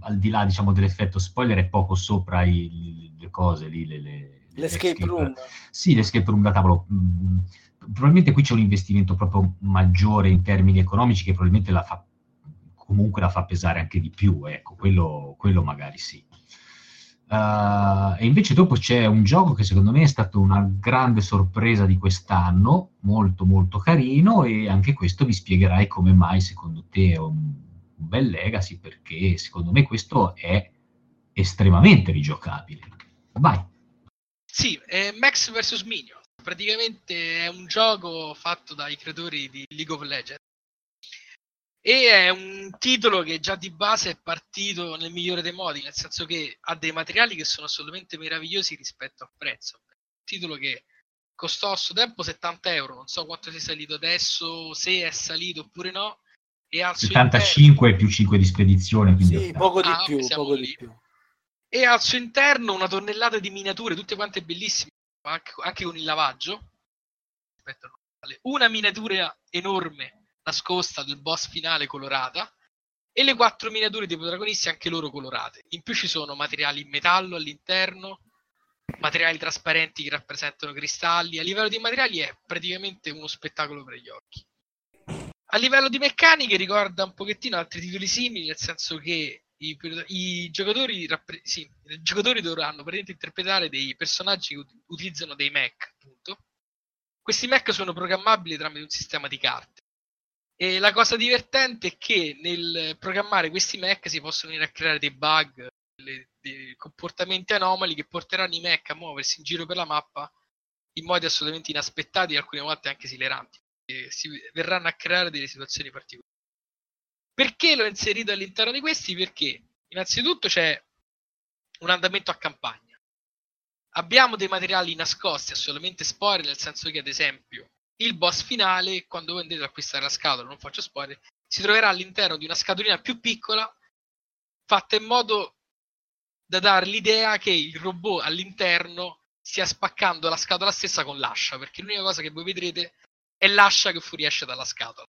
al di là diciamo, dell'effetto spoiler è poco sopra i- le cose lì, le, le- L'escape room. Sì, l'escape room da tavolo. Probabilmente qui c'è un investimento proprio maggiore in termini economici che probabilmente la fa comunque la fa pesare anche di più, ecco, quello, quello magari sì. Uh, e invece dopo c'è un gioco che secondo me è stato una grande sorpresa di quest'anno, molto molto carino e anche questo vi spiegherai come mai secondo te è un, bel legacy perché secondo me questo è estremamente rigiocabile. Vai. Sì, è Max vs Minions. Praticamente è un gioco fatto dai creatori di League of Legends. E è un titolo che già di base è partito nel migliore dei modi, nel senso che ha dei materiali che sono assolutamente meravigliosi rispetto al prezzo. Un titolo che costò a suo tempo 70 euro, non so quanto sia salito adesso, se è salito oppure no, e al suo 75 più 5 di spedizione. Quindi Sì, poco di Ah, più, poco lì. di più. e al suo interno una tonnellata di miniature, tutte quante bellissime, anche, con il lavaggio. Vale. Una miniatura enorme nascosta del boss finale colorata e le quattro miniature dei protagonisti anche loro colorate. In più ci sono materiali in metallo all'interno, materiali trasparenti che rappresentano cristalli. A livello di materiali è praticamente uno spettacolo per gli occhi. A livello di meccaniche ricorda un pochettino altri titoli simili, nel senso che i, i giocatori, sì, i giocatori dovranno interpretare dei personaggi che ut- utilizzano dei mech, appunto. Questi mech sono programmabili tramite un sistema di carte. E la cosa divertente è che nel programmare questi mech si possono venire a creare dei bug, delle- dei comportamenti anomali che porteranno i mech a muoversi in giro per la mappa in modi assolutamente inaspettati e alcune volte anche esileranti. E si verranno a creare delle situazioni particolari. Perché l'ho inserito all'interno di questi? Perché innanzitutto c'è un andamento a campagna. Abbiamo dei materiali nascosti, assolutamente spoiler, nel senso che ad esempio il boss finale, quando voi andrete ad acquistare la scatola, non faccio spoiler, si troverà all'interno di una scatolina più piccola, fatta in modo da dare l'idea che il robot all'interno stia spaccando la scatola stessa con l'ascia, perché l'unica cosa che voi vedrete è l'ascia che fuoriesce dalla scatola.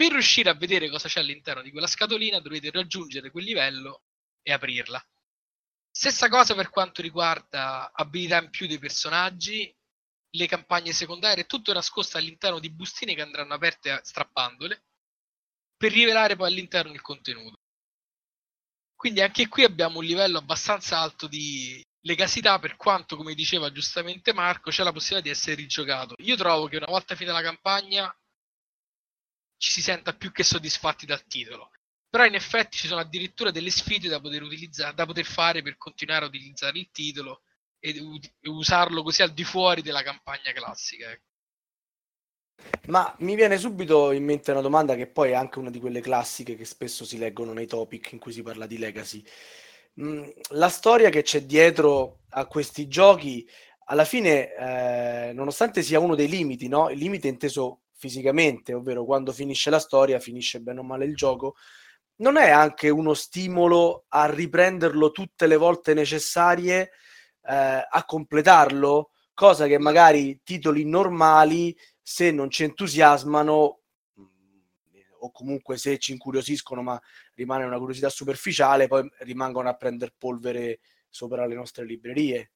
Per riuscire a vedere cosa c'è all'interno di quella scatolina dovete raggiungere quel livello e aprirla. Stessa cosa per quanto riguarda abilità in più dei personaggi, le campagne secondarie, tutto nascosto all'interno di bustine che andranno aperte strappandole per rivelare poi all'interno il contenuto. Quindi anche qui abbiamo un livello abbastanza alto di legacità per quanto, come diceva giustamente Marco, c'è la possibilità di essere rigiocato. Io trovo che una volta finita la campagna ci si senta più che soddisfatti dal titolo. Però in effetti ci sono addirittura delle sfide da poter, utilizzare, da poter fare per continuare a utilizzare il titolo e e usarlo così al di fuori della campagna classica. ecco. Ma mi viene subito in mente una domanda che poi è anche una di quelle classiche che spesso si leggono nei topic in cui si parla di legacy. Mm, la storia che c'è dietro a questi giochi, alla fine, eh, nonostante sia uno dei limiti, no? Il limite inteso fisicamente, ovvero quando finisce la storia, finisce bene o male il gioco, non è anche uno stimolo a riprenderlo tutte le volte necessarie, eh, a completarlo, cosa che magari titoli normali se non ci entusiasmano mh, o comunque se ci incuriosiscono ma rimane una curiosità superficiale, poi rimangono a prendere polvere sopra le nostre librerie.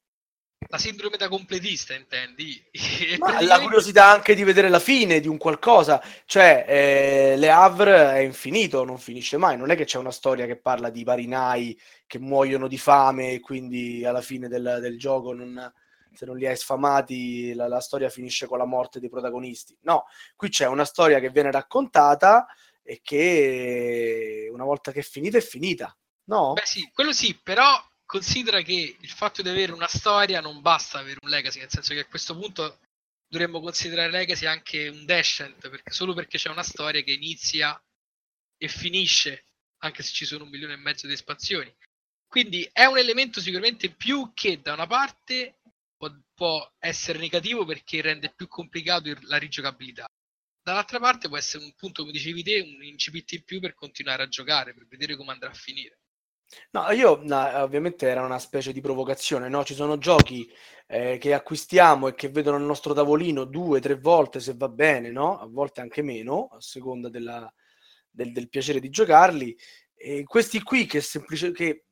La sindrome da completista, intendi? E Ma la praticamente- curiosità anche di vedere la fine di un qualcosa, cioè eh, Le Havre è infinito, non finisce mai, non è che c'è una storia che parla di marinai che muoiono di fame e quindi alla fine del, del gioco non- se non li hai sfamati la, la storia finisce con la morte dei protagonisti. No, qui c'è una storia che viene raccontata e che una volta che è finita è finita, no? Beh sì, quello sì, però considera che il fatto di avere una storia non basta avere un legacy, nel senso che a questo punto dovremmo considerare legacy anche un descent, perché solo perché c'è una storia che inizia e finisce, anche se ci sono un milione e mezzo di espansioni. Quindi è un elemento sicuramente più che da una parte può, può essere negativo perché rende più complicato la rigiocabilità. Dall'altra parte può essere un punto, come dicevi te, un incipit in più per continuare a giocare, per vedere come andrà a finire. No, io no, ovviamente era una specie di provocazione, no? Ci sono giochi eh, che acquistiamo e che vedono il nostro tavolino due, tre volte se va bene, no? A volte anche meno, a seconda della- del, del piacere di giocarli. E questi qui che, semplice, che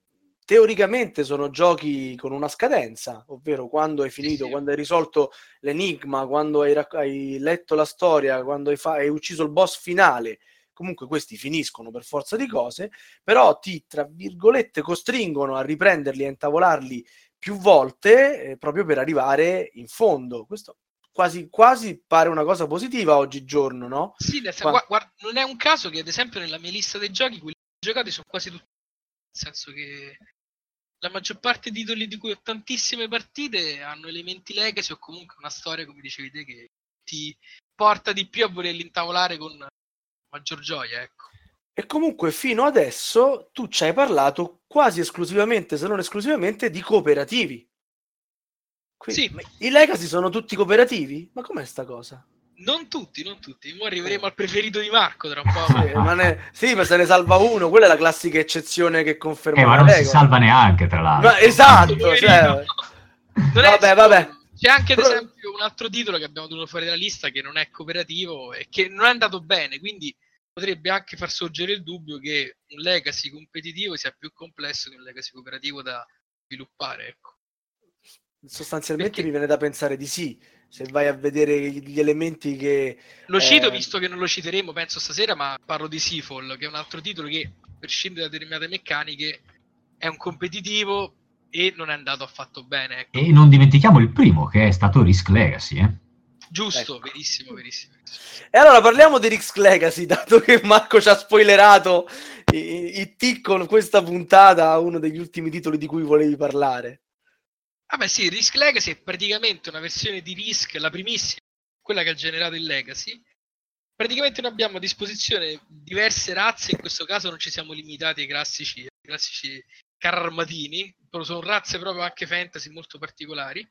teoricamente sono giochi con una scadenza, ovvero quando hai finito, sì. quando hai risolto l'enigma, quando hai, rac- hai letto la storia, quando hai, fa- hai ucciso il boss finale. Comunque questi finiscono per forza di cose, però ti, tra virgolette, costringono a riprenderli e a intavolarli più volte eh, proprio per arrivare in fondo. Questo quasi, quasi pare una cosa positiva oggigiorno, no? Sì, nel senso, guarda, non è un caso che ad esempio nella mia lista dei giochi quelli giocati sono quasi tutti nel senso che la maggior parte di titoli di cui ho tantissime partite hanno elementi legacy o comunque una storia, come dicevi te, che ti porta di più a volerli intavolare con maggior gioia, ecco. E comunque fino adesso tu ci hai parlato quasi esclusivamente, se non esclusivamente, di cooperativi. Quindi, Sì. I Legacy sono tutti cooperativi? Ma com'è sta cosa? Non tutti, non tutti. Ora arriveremo al preferito di Marco tra un po'. Sì, ma, ne... sì, ma se ne salva uno, quella è la classica eccezione che conferma. Eh, ma non si salva neanche, tra l'altro. Ma, esatto, cioè... vabbè, vabbè. C'è anche, ad esempio, un altro titolo che abbiamo dovuto fare dalla lista che non è cooperativo e che non è andato bene, quindi potrebbe anche far sorgere il dubbio che un legacy competitivo sia più complesso che un legacy cooperativo da sviluppare. Ecco. Sostanzialmente Perché... mi viene da pensare di sì, se vai a vedere gli elementi che... Lo cito eh... visto che non lo citeremo, penso stasera, ma parlo di Seafall, che è un altro titolo che, per scendere da determinate meccaniche, è un competitivo e non è andato affatto bene. Ecco. E non dimentichiamo il primo, che è stato Risk Legacy. Eh? Giusto, ecco. verissimo, verissimo. E allora parliamo di Risk Legacy, dato che Marco ci ha spoilerato i, i con questa puntata, uno degli ultimi titoli di cui volevi parlare. Vabbè sì, Risk Legacy è praticamente una versione di Risk, la primissima, quella che ha generato il Legacy. Praticamente noi abbiamo a disposizione diverse razze, in questo caso non ci siamo limitati ai classici, ai classici cararmatini, sono razze proprio anche fantasy molto particolari.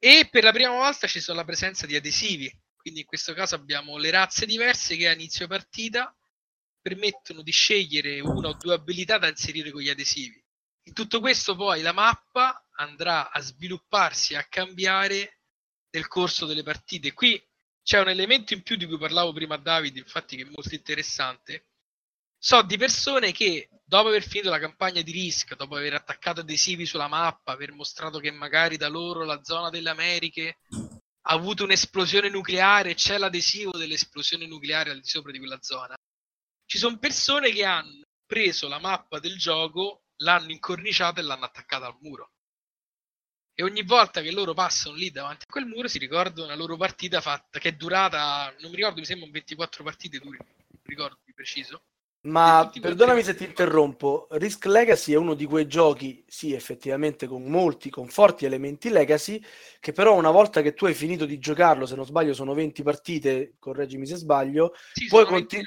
E per la prima volta ci sono la presenza di adesivi, quindi in questo caso abbiamo le razze diverse che a inizio partita permettono di scegliere una o due abilità da inserire con gli adesivi. In tutto questo poi la mappa andrà a svilupparsi, a cambiare nel corso delle partite. Qui c'è un elemento in più di cui parlavo prima a David, infatti che è molto interessante. So di persone che dopo aver finito la campagna di Risk, dopo aver attaccato adesivi sulla mappa, aver mostrato che magari da loro la zona delle Americhe ha avuto un'esplosione nucleare, c'è l'adesivo dell'esplosione nucleare al di sopra di quella zona. Ci sono persone che hanno preso la mappa del gioco, l'hanno incorniciata e l'hanno attaccata al muro. E ogni volta che loro passano lì davanti a quel muro si ricordano una loro partita fatta che è durata, non mi ricordo, mi sembra 24 partite duri, non ricordo di preciso ma perdonami se ti interrompo, Risk Legacy è uno di quei giochi, sì, effettivamente con molti, con forti elementi legacy, che però una volta che tu hai finito di giocarlo, se non sbaglio sono 20 partite, correggimi se sbaglio, sì, puoi, continu-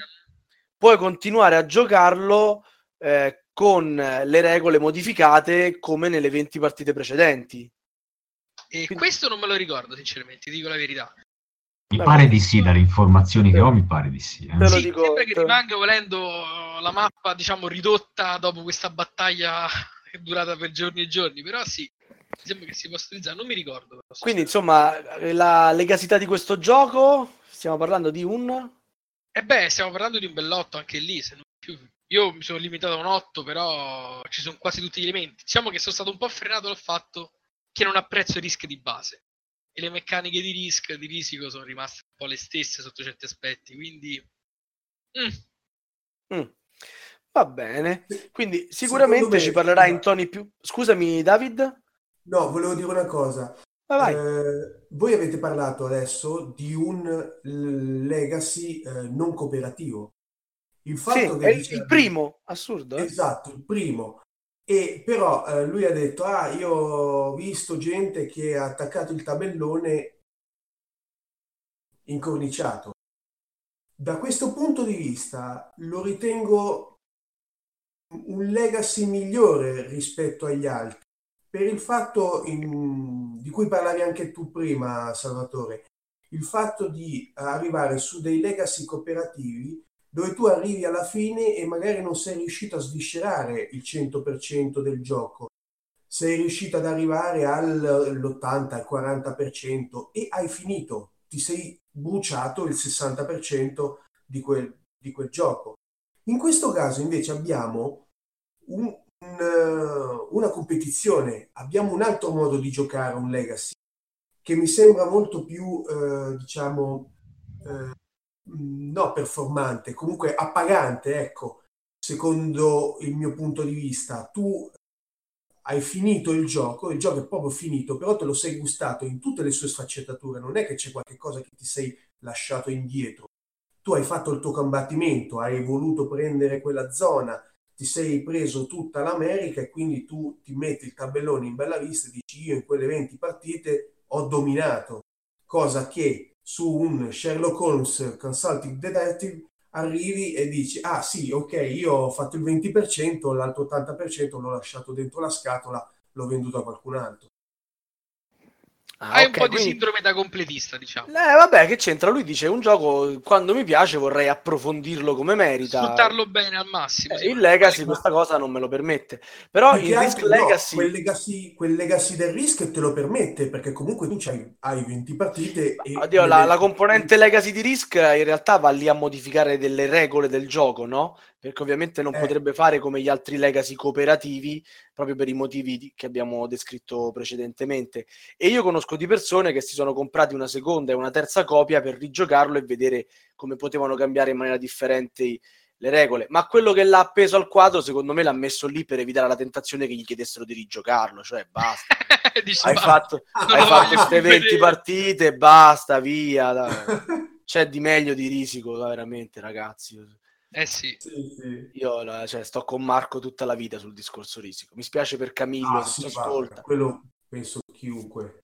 puoi, continuare a giocarlo eh, con le regole modificate come nelle 20 partite precedenti. E Quindi... questo non me lo ricordo, sinceramente, ti dico la verità. Mi Beh, pare di sì, dalle informazioni che ho, mi pare di sì. Eh. sì dico, sembra che rimanga volendo la mappa, diciamo, ridotta dopo questa battaglia che è durata per giorni e giorni, però sì, sembra che si possa utilizzare, non mi ricordo. Quindi, insomma, la legasità di questo gioco, stiamo parlando di un... Eh beh, stiamo parlando di un bell'otto anche lì, se non più. Io mi sono limitato a un 8, però ci sono quasi tutti gli elementi. Diciamo che sono stato un po' frenato dal fatto che non apprezzo i rischi di base e le meccaniche di risk di risico sono rimaste un po' le stesse sotto certi aspetti quindi mm. Mm. va bene. Quindi sicuramente me, ci parlerà in toni più scusami David? No volevo dire una cosa. Eh, voi avete parlato adesso di un legacy eh, non cooperativo. Il fatto sì, che è il, il primo assurdo eh? esatto il primo e però eh, lui ha detto, ah, io ho visto gente che ha attaccato il tabellone incorniciato. Da questo punto di vista lo ritengo un legacy migliore rispetto agli altri, per il fatto in, di cui parlavi anche tu prima, Salvatore, il fatto di arrivare su dei legacy cooperativi dove tu arrivi alla fine e magari non sei riuscito a sviscerare il 100% del gioco, sei riuscito ad arrivare all'80, al 40% e hai finito, ti sei bruciato il 60% di quel, di quel gioco. In questo caso invece abbiamo un, un, una competizione, abbiamo un altro modo di giocare un legacy che mi sembra molto più, eh, diciamo, eh, no performante, comunque appagante, ecco, secondo il mio punto di vista. Tu hai finito il gioco, il gioco è proprio finito, però te lo sei gustato in tutte le sue sfaccettature, non è che c'è qualcosa che ti sei lasciato indietro. Tu hai fatto il tuo combattimento, hai voluto prendere quella zona, ti sei preso tutta l'America e quindi tu ti metti il tabellone in bella vista e dici io in quelle 20 partite ho dominato, cosa che su un Sherlock Holmes Consulting Detective arrivi e dici ah sì ok io ho fatto il 20% l'altro 80% l'ho lasciato dentro la scatola l'ho venduto a qualcun altro Ah, Hai ok, un po' di quindi- sindrome da completista, diciamo. Eh, vabbè, che c'entra? Lui dice un gioco quando mi piace vorrei approfondirlo come merita. Sfruttarlo bene al massimo. Eh, il Legacy Ma- questa cosa non me lo permette. Però Più il Risk no, Legacy quel, legacy, quel legacy del risk te lo permette perché comunque tu c'hai, hai 20 partite e Oddio, la, le- la componente legacy di Risk eh, in realtà va lì a modificare delle regole del gioco, no? Perché ovviamente non Eh. potrebbe fare come gli altri legacy cooperativi, proprio per i motivi di- che abbiamo descritto precedentemente. E io conosco di persone che si sono comprati una seconda e una terza copia per rigiocarlo e vedere come potevano cambiare in maniera differente le regole. Ma quello che l'ha appeso al quadro, secondo me, l'ha messo lì per evitare la tentazione che gli chiedessero di rigiocarlo. Cioè, basta. Dici, hai fatto, hai fatto queste più 20 vedere. partite, basta, via. dai. C'è di meglio di risico, veramente, ragazzi. Eh sì. Sì, sì. Io cioè, sto con Marco tutta la vita sul discorso risico. Mi spiace per Camillo Ah, sì, ascolta. quello penso chiunque.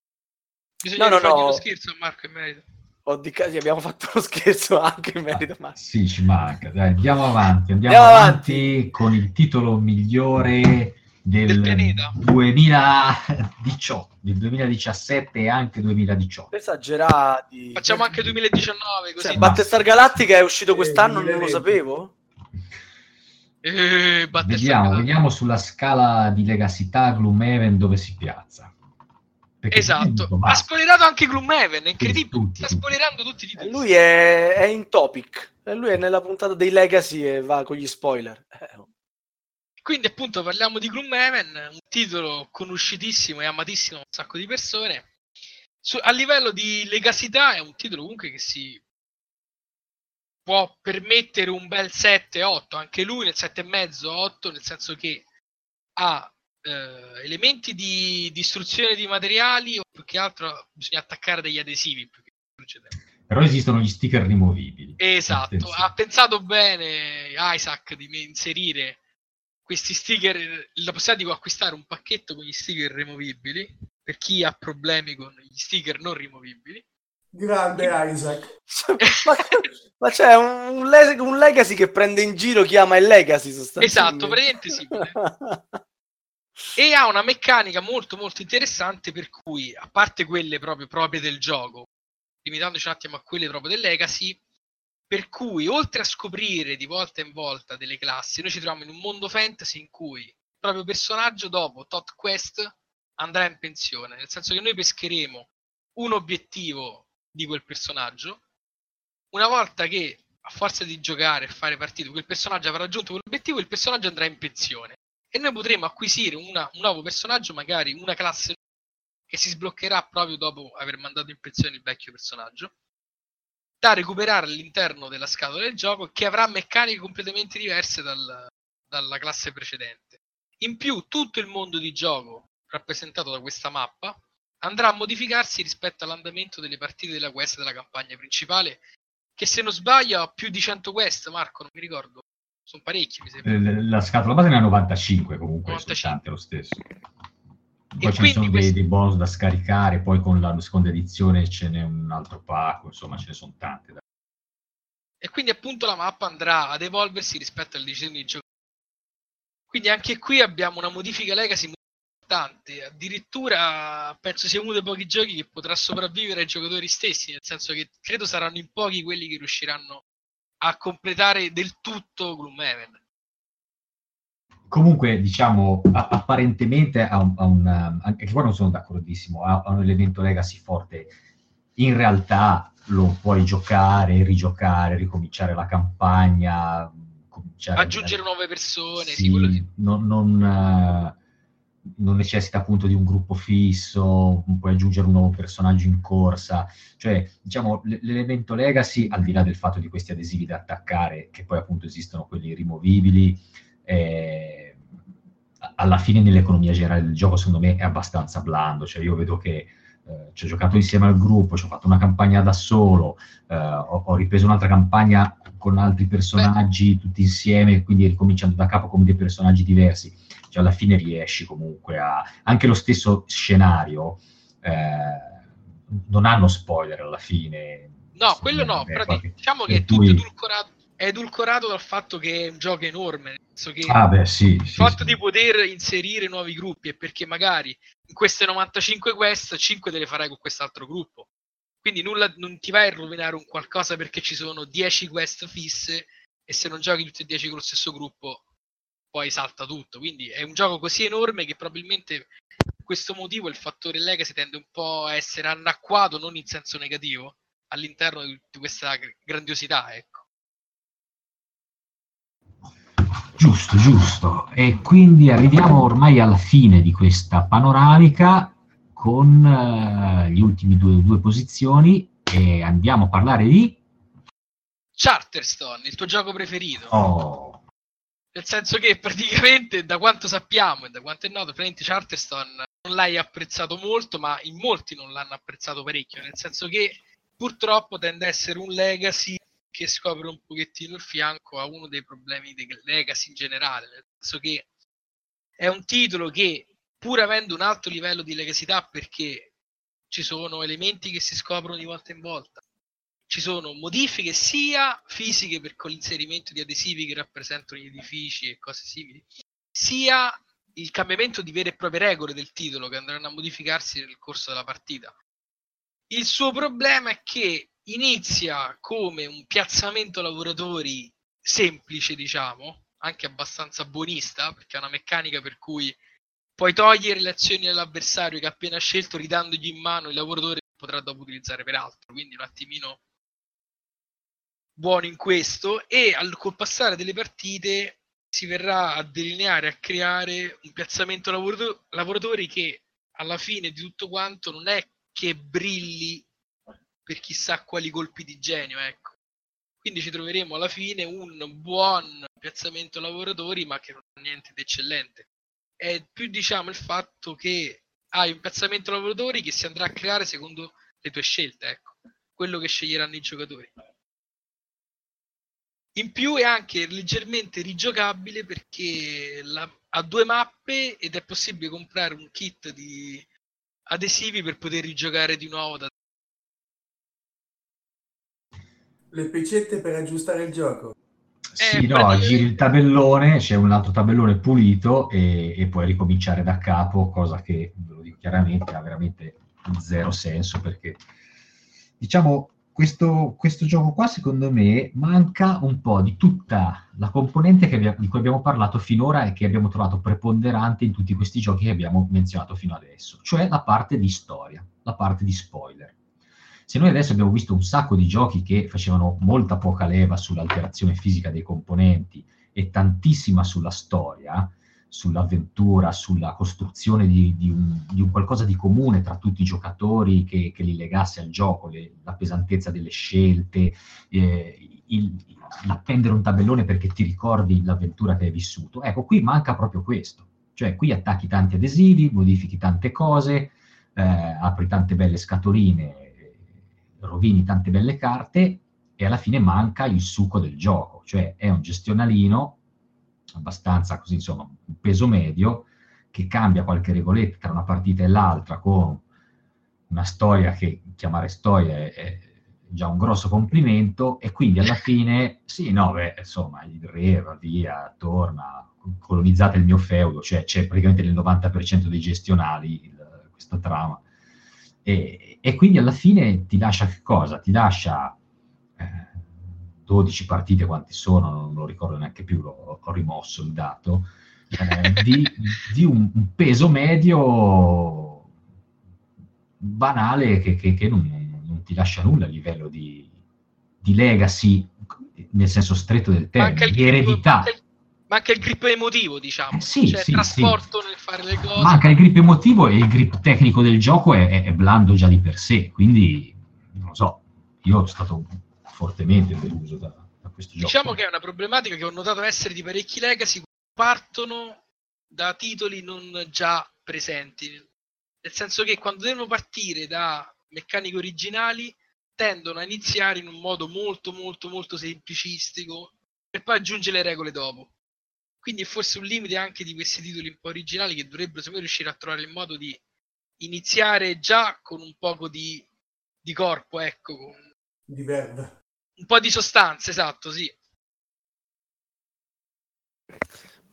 Bisogna No, no, no. uno scherzo a Marco in merito. Ho di casi, abbiamo fatto lo scherzo anche in merito a Marco. Sì, ci manca. Dai, andiamo avanti, andiamo, Andiamo avanti, con il titolo migliore del, Del pianeta. 2018, del 2017 e anche 2018. Esagerati. Facciamo anche 2019 così. Cioè, Battlestar Galactica è uscito Eh, quest'anno, non lo 2020. sapevo. Eh, Vediamo, vediamo sulla scala di legassità Gloomhaven dove si piazza. Perché Esatto. Ha spoilerato anche Gloomhaven, è incredibile. Tutti, Sta tutti. spoilerando tutti i E titoli. lui è, è in topic. E lui è nella puntata dei Legacy e va con gli spoiler. Eh, Quindi appunto parliamo di Gloomhaven, un titolo conosciutissimo e amatissimo da un sacco di persone. Su- a livello di legasità è un titolo comunque che si può permettere un bel 7-8, anche lui nel 7,5-8, nel senso che ha eh, elementi di distruzione di materiali o più che altro bisogna attaccare degli adesivi. distruggere. Però esistono gli sticker rimovibili. Esatto, ha pensato bene Isaac di inserire questi sticker, la possibilità di acquistare un pacchetto con gli sticker removibili per chi ha problemi con gli sticker non rimovibili. Grande Isaac. ma, ma c'è un, un le- un Legacy che prende in giro chi ama il Legacy sostanzialmente. Esatto, praticamente sì. E ha una meccanica molto molto interessante per cui, a parte quelle proprio proprie del gioco, limitandoci un attimo a quelle proprio del Legacy, per cui oltre a scoprire di volta in volta delle classi, noi ci troviamo in un mondo fantasy in cui il proprio personaggio dopo tot quest andrà in pensione, nel senso che noi pescheremo un obiettivo di quel personaggio, una volta che a forza di giocare e fare partite quel personaggio avrà raggiunto quell'obiettivo, il personaggio andrà in pensione. E noi potremo acquisire una- un nuovo personaggio, magari una classe che si sbloccherà proprio dopo aver mandato in pensione il vecchio personaggio, da recuperare all'interno della scatola del gioco, che avrà meccaniche completamente diverse dal- dalla classe precedente. In più, tutto il mondo di gioco rappresentato da questa mappa andrà a modificarsi rispetto all'andamento delle partite della quest della campagna principale, che se non sbaglio ha più di 100 quest, Marco, non mi ricordo. Sono parecchi, mi sembra. Eh, La scatola base ne ha 95 comunque, 95. soltanto lo stesso. Poi ce ne quindi sono dei, questi- dei bonus da scaricare, poi con la seconda edizione ce n'è un altro pacco, insomma ce ne sono tante. da- E quindi appunto la mappa andrà ad evolversi rispetto alle decisioni di gioco. Quindi anche qui abbiamo una modifica legacy molto importante. Addirittura penso sia uno dei pochi giochi che potrà sopravvivere ai giocatori stessi, nel senso che credo saranno in pochi quelli che riusciranno a completare del tutto Gloomhaven. Comunque, diciamo, apparentemente ha un, ha un- anche qua non sono d'accordissimo, ha, un elemento legacy forte. In realtà lo puoi giocare, rigiocare, ricominciare la campagna, Aggiungere nuove persone, sì, Sì, sì. non, non, non necessita appunto di un gruppo fisso, puoi aggiungere un nuovo personaggio in corsa, cioè diciamo l'elemento legacy, al di là del fatto di questi adesivi da attaccare, che poi appunto esistono quelli rimovibili, eh, alla fine nell'economia generale del gioco secondo me è abbastanza blando, cioè io vedo che eh, ci ho giocato insieme al gruppo, ci ho fatto una campagna da solo, eh, ho, ho ripreso un'altra campagna con altri personaggi tutti insieme, quindi ricominciando da capo con dei personaggi diversi. Cioè, alla fine riesci comunque a... Anche lo stesso scenario, eh, non hanno spoiler alla fine. No, quello no, qualche- diciamo che è tutto edulcorato. È edulcorato dal fatto che è un gioco enorme, nel senso che Ah, beh, sì. il sì, fatto sì. di poter inserire nuovi gruppi è perché magari in queste 95 quest 5 te le farai con quest'altro gruppo. Quindi nulla, non ti vai a rovinare un qualcosa perché ci sono 10 quest fisse e se non giochi tutti e 10 con lo stesso gruppo poi salta tutto. Quindi è un gioco così enorme che probabilmente per questo motivo il fattore legacy tende un po' a essere anacquato, non in senso negativo, all'interno di, questa gr- grandiosità, ecco. Giusto, giusto. E quindi arriviamo ormai alla fine di questa panoramica con eh, gli ultimi due, due posizioni e andiamo a parlare di... Charterstone, il tuo gioco preferito. Oh, Nel senso che praticamente, da quanto sappiamo e da quanto è noto, praticamente Charterstone non l'hai apprezzato molto, ma in molti non l'hanno apprezzato parecchio. Nel senso che purtroppo tende a essere un legacy che scopre un pochettino il fianco a uno dei problemi dei legacy in generale. Nel senso che è un titolo che, pur avendo un alto livello di legacità, perché ci sono elementi che si scoprono di volta in volta, ci sono modifiche sia fisiche per l'inserimento di adesivi che rappresentano gli edifici e cose simili, sia il cambiamento di vere e proprie regole del titolo che andranno a modificarsi nel corso della partita. Il suo problema è che inizia come un piazzamento lavoratori semplice, diciamo, anche abbastanza buonista, perché è una meccanica per cui puoi togliere le azioni all'avversario che ha appena scelto ridandogli in mano il lavoratore che potrà dopo utilizzare per altro, quindi un attimino buono in questo e al, col passare delle partite si verrà a delineare, a creare un piazzamento lavorato- lavoratori che alla fine di tutto quanto non è che brilli per chissà quali colpi di genio, ecco. Quindi ci troveremo alla fine un buon piazzamento lavoratori, ma che non ha niente di eccellente. È più diciamo il fatto che hai un piazzamento lavoratori che si andrà a creare secondo le tue scelte, ecco, quello che sceglieranno i giocatori. In più è anche leggermente rigiocabile perché la- ha due mappe ed è possibile comprare un kit di adesivi per poter rigiocare di nuovo da Le pecette per aggiustare il gioco. sì, Eh, no, praticamente- giri il tabellone, c'è un altro tabellone pulito e, e puoi ricominciare da capo, cosa che, ve lo dico chiaramente, ha veramente zero senso perché, diciamo, questo, questo gioco qua, secondo me, manca un po' di tutta la componente che abbia- di cui abbiamo parlato finora e che abbiamo trovato preponderante in tutti questi giochi che abbiamo menzionato fino adesso, cioè la parte di storia, la parte di spoiler. Se noi adesso abbiamo visto un sacco di giochi che facevano molta poca leva sull'alterazione fisica dei componenti e tantissima sulla storia, sull'avventura, sulla costruzione di, di un, di un qualcosa di comune tra tutti i giocatori che, che li legasse al gioco, le- la pesantezza delle scelte, eh, il- l'appendere un tabellone perché ti ricordi l'avventura che hai vissuto. Ecco, qui manca proprio questo. Cioè, qui attacchi tanti adesivi, modifichi tante cose, eh, apri tante belle scatoline, rovini tante belle carte e alla fine manca il succo del gioco, cioè è un gestionalino abbastanza così, insomma, un peso medio che cambia qualche regoletta tra una partita e l'altra con una storia che chiamare storia è, è già un grosso complimento e quindi alla fine, sì, no, beh, insomma, il re va via, torna, colonizzate il mio feudo, cioè c'è praticamente nel 90% dei gestionali il- questa trama. E, e quindi alla fine ti lascia che cosa? Ti lascia eh, 12 partite, quanti sono, non lo ricordo neanche più, l'ho- ho rimosso il dato, eh, di, di un, un peso medio banale che, che- che non, non ti lascia nulla a livello di, di legacy, nel senso stretto del termine, di eredità. il- manca il grip emotivo, diciamo. Eh, sì, cioè sì, trasporto nel fare le cose. Manca il grip emotivo e il grip tecnico del gioco è, è- è blando già di per sé, quindi non lo so, io sono stato fortemente deluso da, da questo gioco. Diciamo che è una problematica che ho notato essere di parecchi legacy partono da titoli non già presenti. Nel senso che quando devono partire da meccaniche originali tendono a iniziare in un modo molto molto molto semplicistico per poi aggiungere le regole dopo. Quindi è forse un limite anche di questi titoli un po' originali che dovrebbero sapere riuscire a trovare il modo di iniziare già con un poco di, di corpo, ecco. Con... Di verve. Un po' di sostanza, esatto, sì.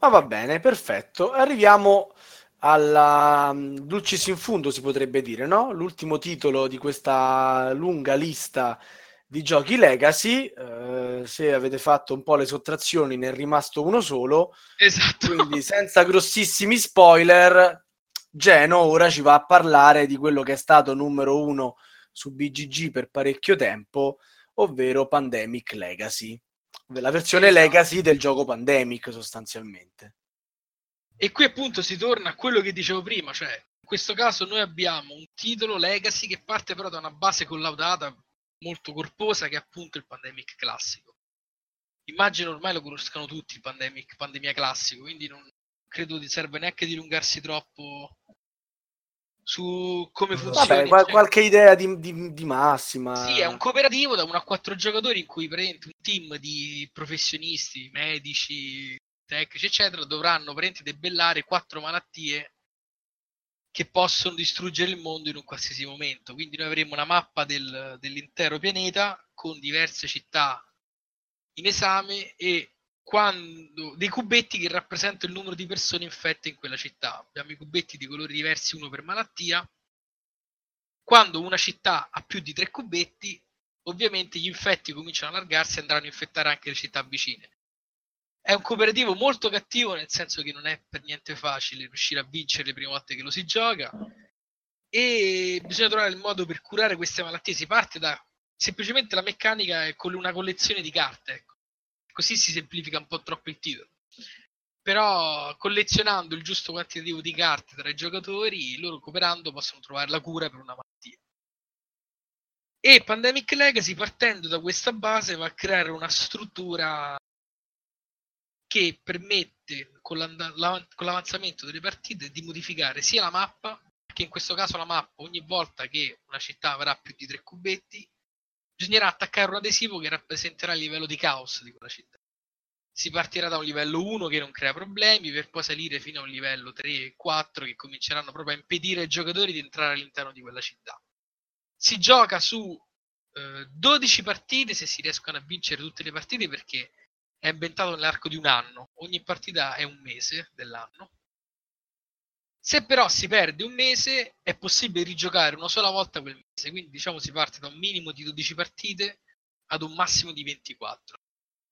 Ma va bene, perfetto. Arriviamo alla mm, Dulcis in fundo, si potrebbe dire, no? L'ultimo titolo di questa lunga lista di giochi Legacy. Eh, se avete fatto un po' le sottrazioni, ne è rimasto uno solo. Esatto. Quindi, senza grossissimi spoiler, Geno ora ci va a parlare di quello che è stato numero uno su BGG per parecchio tempo, ovvero Pandemic Legacy. La versione Esatto. Legacy del gioco Pandemic, sostanzialmente. E qui appunto si torna a quello che dicevo prima, cioè in questo caso noi abbiamo un titolo Legacy che parte però da una base collaudata molto corposa che è appunto il Pandemic classico. Immagino ormai lo conoscano tutti il Pandemic, Pandemia classico, quindi non credo di serve neanche dilungarsi troppo su come funziona. Vabbè, qual- qualche idea di, di- di massima. Sì, è un cooperativo da 1 a 4 giocatori in cui praticamente un team di professionisti, medici, tecnici, eccetera, dovranno praticamente debellare quattro malattie che possono distruggere il mondo in un qualsiasi momento. Quindi noi avremo una mappa del- dell'intero pianeta con diverse città in esame e quando dei cubetti che rappresentano il numero di persone infette in quella città. Abbiamo i cubetti di colori diversi, uno per malattia. Quando una città ha più di tre cubetti, ovviamente gli infetti cominciano a allargarsi e andranno a infettare anche le città vicine. È un cooperativo molto cattivo, nel senso che non è per niente facile riuscire a vincere le prime volte che lo si gioca. E bisogna trovare il modo per curare queste malattie. Si parte da semplicemente la meccanica è con una collezione di carte. Ecco. Così si semplifica un po' troppo il titolo. Però collezionando il giusto quantitativo di carte tra i giocatori, loro cooperando possono trovare la cura per una malattia. E Pandemic Legacy, partendo da questa base, va a creare una struttura che permette, con, con l'avanzamento delle partite, di modificare sia la mappa, che in questo caso la mappa, ogni volta che una città avrà più di tre cubetti, bisognerà attaccare un adesivo che rappresenterà il livello di caos di quella città. Si partirà da un livello 1 che non crea problemi, per poi salire fino a un livello 3 e 4 che cominceranno proprio a impedire ai giocatori di entrare all'interno di quella città. Si gioca su eh, 12 partite se si riescono a vincere tutte le partite perché è ambientato nell'arco di un anno. Ogni partita è un mese dell'anno. Se però si perde un mese, è possibile rigiocare una sola volta quel mese. Quindi, diciamo, si parte da un minimo di 12 partite ad un massimo di 24.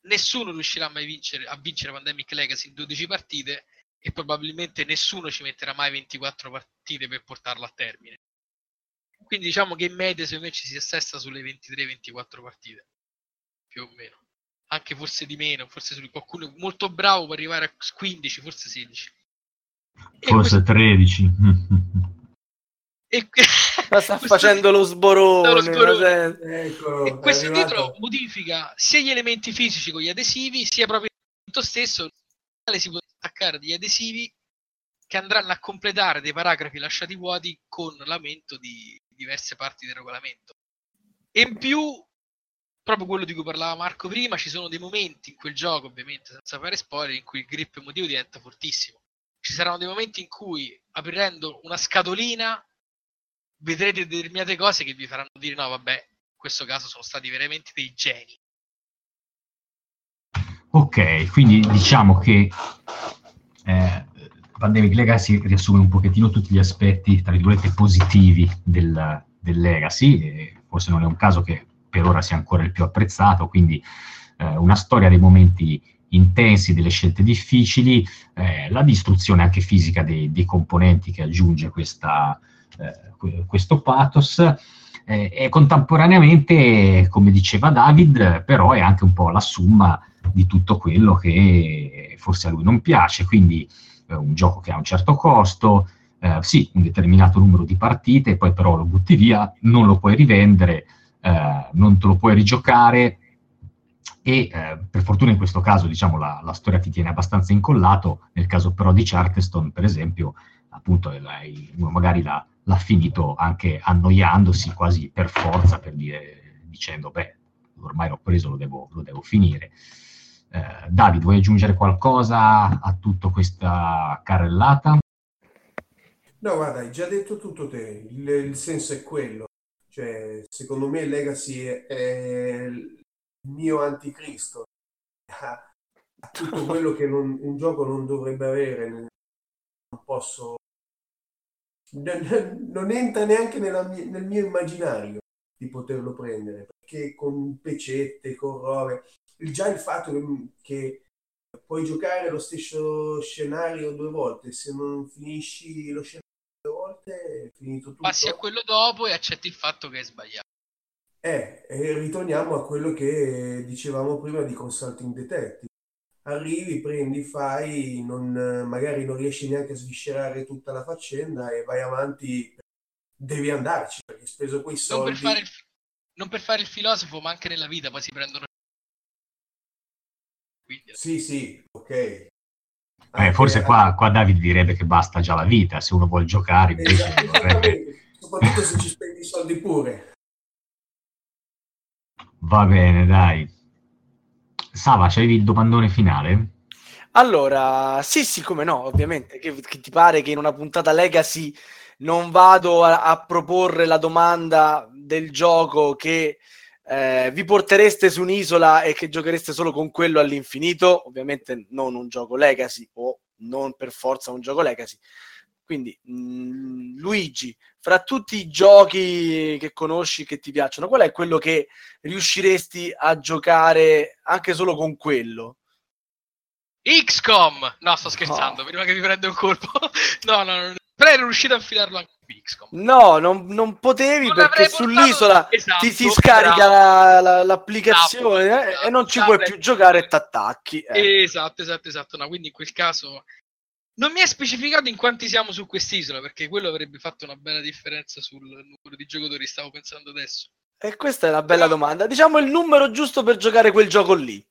Nessuno riuscirà mai vincere, a vincere Pandemic Legacy in 12 partite e probabilmente nessuno ci metterà mai 24 partite per portarlo a termine. Quindi diciamo che in media secondo me ci si assesta sulle 23-24 partite, più o meno. Anche forse di meno, forse su qualcuno molto bravo può arrivare a 15, forse 16. E Forse 13. E... Ma sta questo- facendo lo sborone. Lo sborone. Eccolo, E questo titolo modifica sia gli elementi fisici con gli adesivi, sia proprio il tutto stesso. Si può attaccare degli adesivi che andranno a completare dei paragrafi lasciati vuoti con l'aumento di diverse parti del regolamento. E in più, proprio quello di cui parlava Marco prima, ci sono dei momenti in quel gioco, ovviamente senza fare spoiler, in cui il grip emotivo diventa fortissimo. Ci saranno dei momenti in cui, aprendo una scatolina, vedrete determinate cose che vi faranno dire no, vabbè, in questo caso sono stati veramente dei geni. Ok, quindi diciamo che eh, Pandemic Legacy riassume un pochettino tutti gli aspetti, tra virgolette, positivi del, del Legacy, forse non è un caso che per ora sia ancora il più apprezzato, quindi eh, una storia dei momenti intensi, delle scelte difficili, eh, la distruzione anche fisica dei, dei componenti che aggiunge questa, eh, que- questo pathos, eh, e contemporaneamente, come diceva David, però è anche un po' la somma di tutto quello che forse a lui non piace, quindi eh, un gioco che ha un certo costo, eh, sì, un determinato numero di partite, poi però lo butti via, non lo puoi rivendere, eh, non te lo puoi rigiocare e eh, per fortuna in questo caso diciamo la, la storia ti tiene abbastanza incollato, nel caso però di Charterstone per esempio appunto uno magari l'ha, l'ha finito anche annoiandosi quasi per forza per dire dicendo beh ormai l'ho preso lo devo, lo devo finire eh, David, vuoi aggiungere qualcosa a tutta questa carrellata? No, guarda, hai già detto tutto te, il, il senso è quello. Cioè, secondo me Legacy è, è il mio anticristo. Ha, tutto quello che non- un gioco non dovrebbe avere. Non posso... Non entra neanche nella nel mio immaginario di poterlo prendere, perché con pecette, con robe... Già il fatto che, che puoi giocare lo stesso scenario due volte, se non finisci lo scenario è finito tutto. Passi a quello dopo e accetti il fatto che hai sbagliato. Eh, e ritorniamo a quello che dicevamo prima di Consulting Detective. Arrivi, prendi, fai, non- magari non riesci neanche a sviscerare tutta la faccenda e vai avanti. Devi andarci perché hai speso quei Non per, soldi. fare il, non per fare il filosofo, ma anche nella vita poi si prendono. Quindi, Sì, sì, ok. Eh, forse qua, qua David direbbe che basta già la vita, se uno vuole giocare invece Esatto, vorrebbe... Soprattutto se ci spendi i soldi pure. Va bene, dai. Sava, c'avevi il domandone finale? Allora, sì, sì, come no, ovviamente. Che, che ti pare che in una puntata Legacy non vado a, a proporre la domanda del gioco che eh, vi portereste su un'isola e che giochereste solo con quello all'infinito? Ovviamente non un gioco Legacy o non per forza un gioco Legacy. Quindi, mh, Luigi, fra tutti i giochi che conosci, che ti piacciono, qual è quello che riusciresti a giocare anche solo con quello? XCOM! No, sto scherzando, No. prima che mi prenda un colpo. no, no, no. Però ero riuscito a infilarlo anche XCOM. No, non, non potevi Non perché sull'isola Esatto, ti si scarica la- la- l'applicazione Esatto, esatto, e non ci puoi più giocare e t'attacchi. eh. Esatto, esatto, esatto. No, quindi in quel caso non mi è specificato in quanti siamo su quest'isola, perché quello avrebbe fatto una bella differenza sul numero di giocatori, stavo pensando adesso. E questa è una bella domanda. Diciamo il numero giusto per giocare quel gioco lì.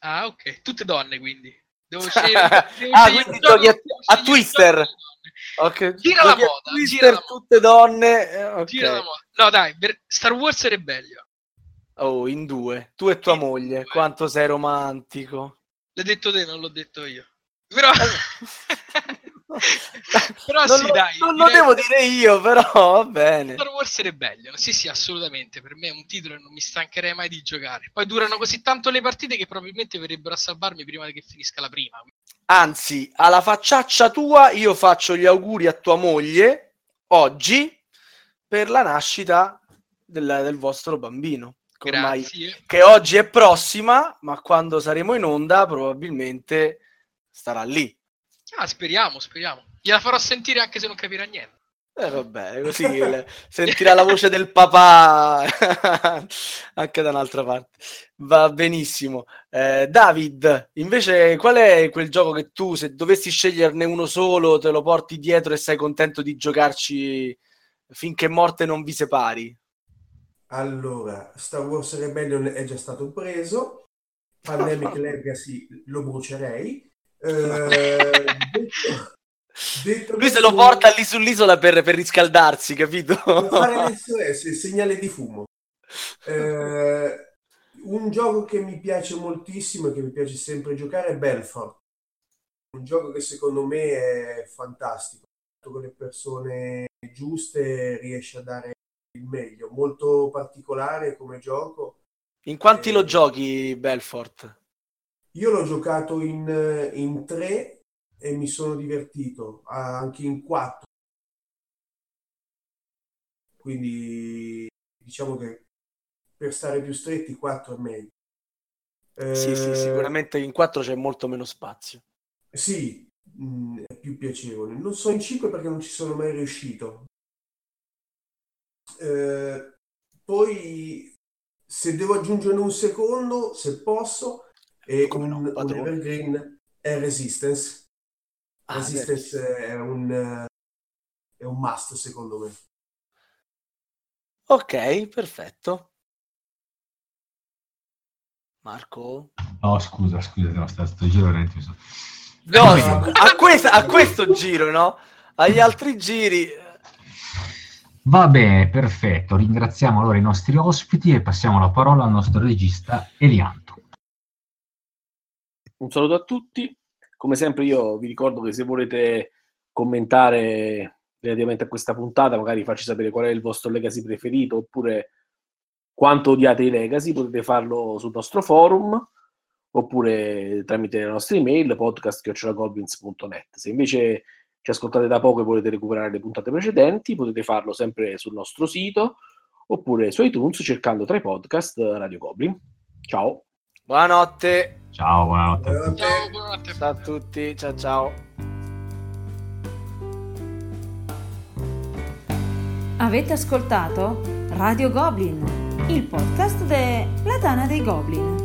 Ah, ok, tutte donne quindi. Devo scegliere, Ah, quindi giochi a- a Twister. Gioco con le donne. Ok, Gira la moda, Twister, gira la moda. tutte donne. eh, ok. Gira la moda. No, dai, Star Wars e Rebellion. Oh, in due. Tu e tua In moglie. due. Quanto sei romantico. L'hai detto te, non l'ho detto io. Però, però non sì, lo, dai. non lo devo dire io, però va bene. Star Wars Rebellion, sì sì, assolutamente, per me è un titolo e non mi stancherei mai di giocare. Poi durano così tanto le partite che probabilmente verrebbero a salvarmi prima che finisca la prima. Anzi, alla facciaccia tua, io faccio gli auguri a tua moglie oggi per la nascita del, del vostro bambino. che Ormai, che oggi è prossima, ma quando saremo in onda probabilmente starà lì. Ah, speriamo, speriamo. Gliela farò sentire anche se non capirà niente. Eh, vabbè, così il- sentirà la voce del papà anche da un'altra parte. Va benissimo. Eh, David, invece, qual è quel gioco che tu, se dovessi sceglierne uno solo, te lo porti dietro e sei contento di giocarci finché morte non vi separi? Allora, Star Wars Rebellion è già stato preso, Pandemic Legacy lo brucerei. Eh, detto- detto Lui se lo porta lì sull'isola per, per riscaldarsi, capito? per fare l'SOS, segnale di fumo. Eh, un gioco che mi piace moltissimo e che mi piace sempre giocare è Belfort. Un gioco che secondo me è fantastico. Con le persone giuste riesce a dare il meglio. Molto particolare come gioco. In quanti lo Eh, giochi, Belfort? Io l'ho giocato in, in tre e mi sono divertito, anche in quattro. Quindi diciamo che per stare più stretti, quattro è meglio. Sì, sì, Eh, sicuramente in 4 c'è molto meno spazio. Sì, mh, è più piacevole. Non so in 5 perché non ci sono mai riuscito. Eh, poi, se devo aggiungere un secondo, se posso, è Come no, un, un padrone. evergreen è Resistance. Ah, Resistance è un, eh, è un must, secondo me. Ok, perfetto. Marco? No, scusa, scusa, no, sto, sto giro veramente so- No, a, questa- a questo giro, no? Agli altri giri... Va bene, perfetto. Ringraziamo allora i nostri ospiti e passiamo la parola al nostro regista Elianto. Un saluto a tutti. Come sempre io vi ricordo che se volete commentare relativamente a questa puntata, magari farci sapere qual è il vostro legacy preferito oppure quanto odiate i legacy, potete farlo sul nostro forum oppure tramite le nostre email podcast.goblins.net. Se invece ci ascoltate da poco e volete recuperare le puntate precedenti, potete farlo sempre sul nostro sito oppure su iTunes cercando tra i podcast Radio Goblin. Ciao. Buonanotte. Ciao, buonanotte. Buonanotte. Ciao, buonanotte. Ciao a tutti. Ciao ciao. Avete ascoltato Radio Goblin, il podcast della Tana dei Goblin.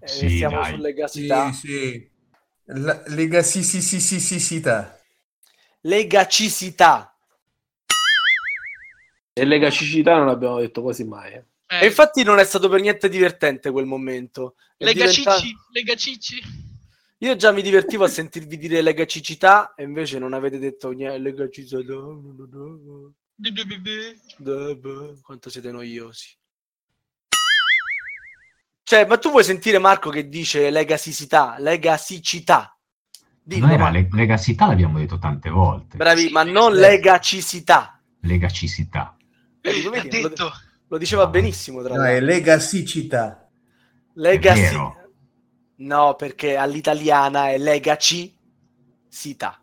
Eh, Sì, siamo dai. sulle Sì, gasità. sì. La, lega sì, sì, sì, sì, sì, sì, sì, Legacicità. E le gacicità non abbiamo detto quasi mai. eh. Eh, E infatti non è stato per niente divertente quel momento. È Lega diventa- Cicci, Lega Cicci. Io già mi divertivo a sentirvi dire legacicità e invece non avete detto niente. Legacicità. Quanto siete noiosi. Cioè, ma tu vuoi sentire Marco che dice legasicità, legasicità? Dillo, Non era Marco. le- legacità l'abbiamo detto tante volte. Bravi, ma non eh. legacicità. Legacicità. Ha vedi? Lo, detto. lo diceva benissimo, tra No, è l'altro. legasicità. Legacy. vero. No, perché all'italiana è legaci sita.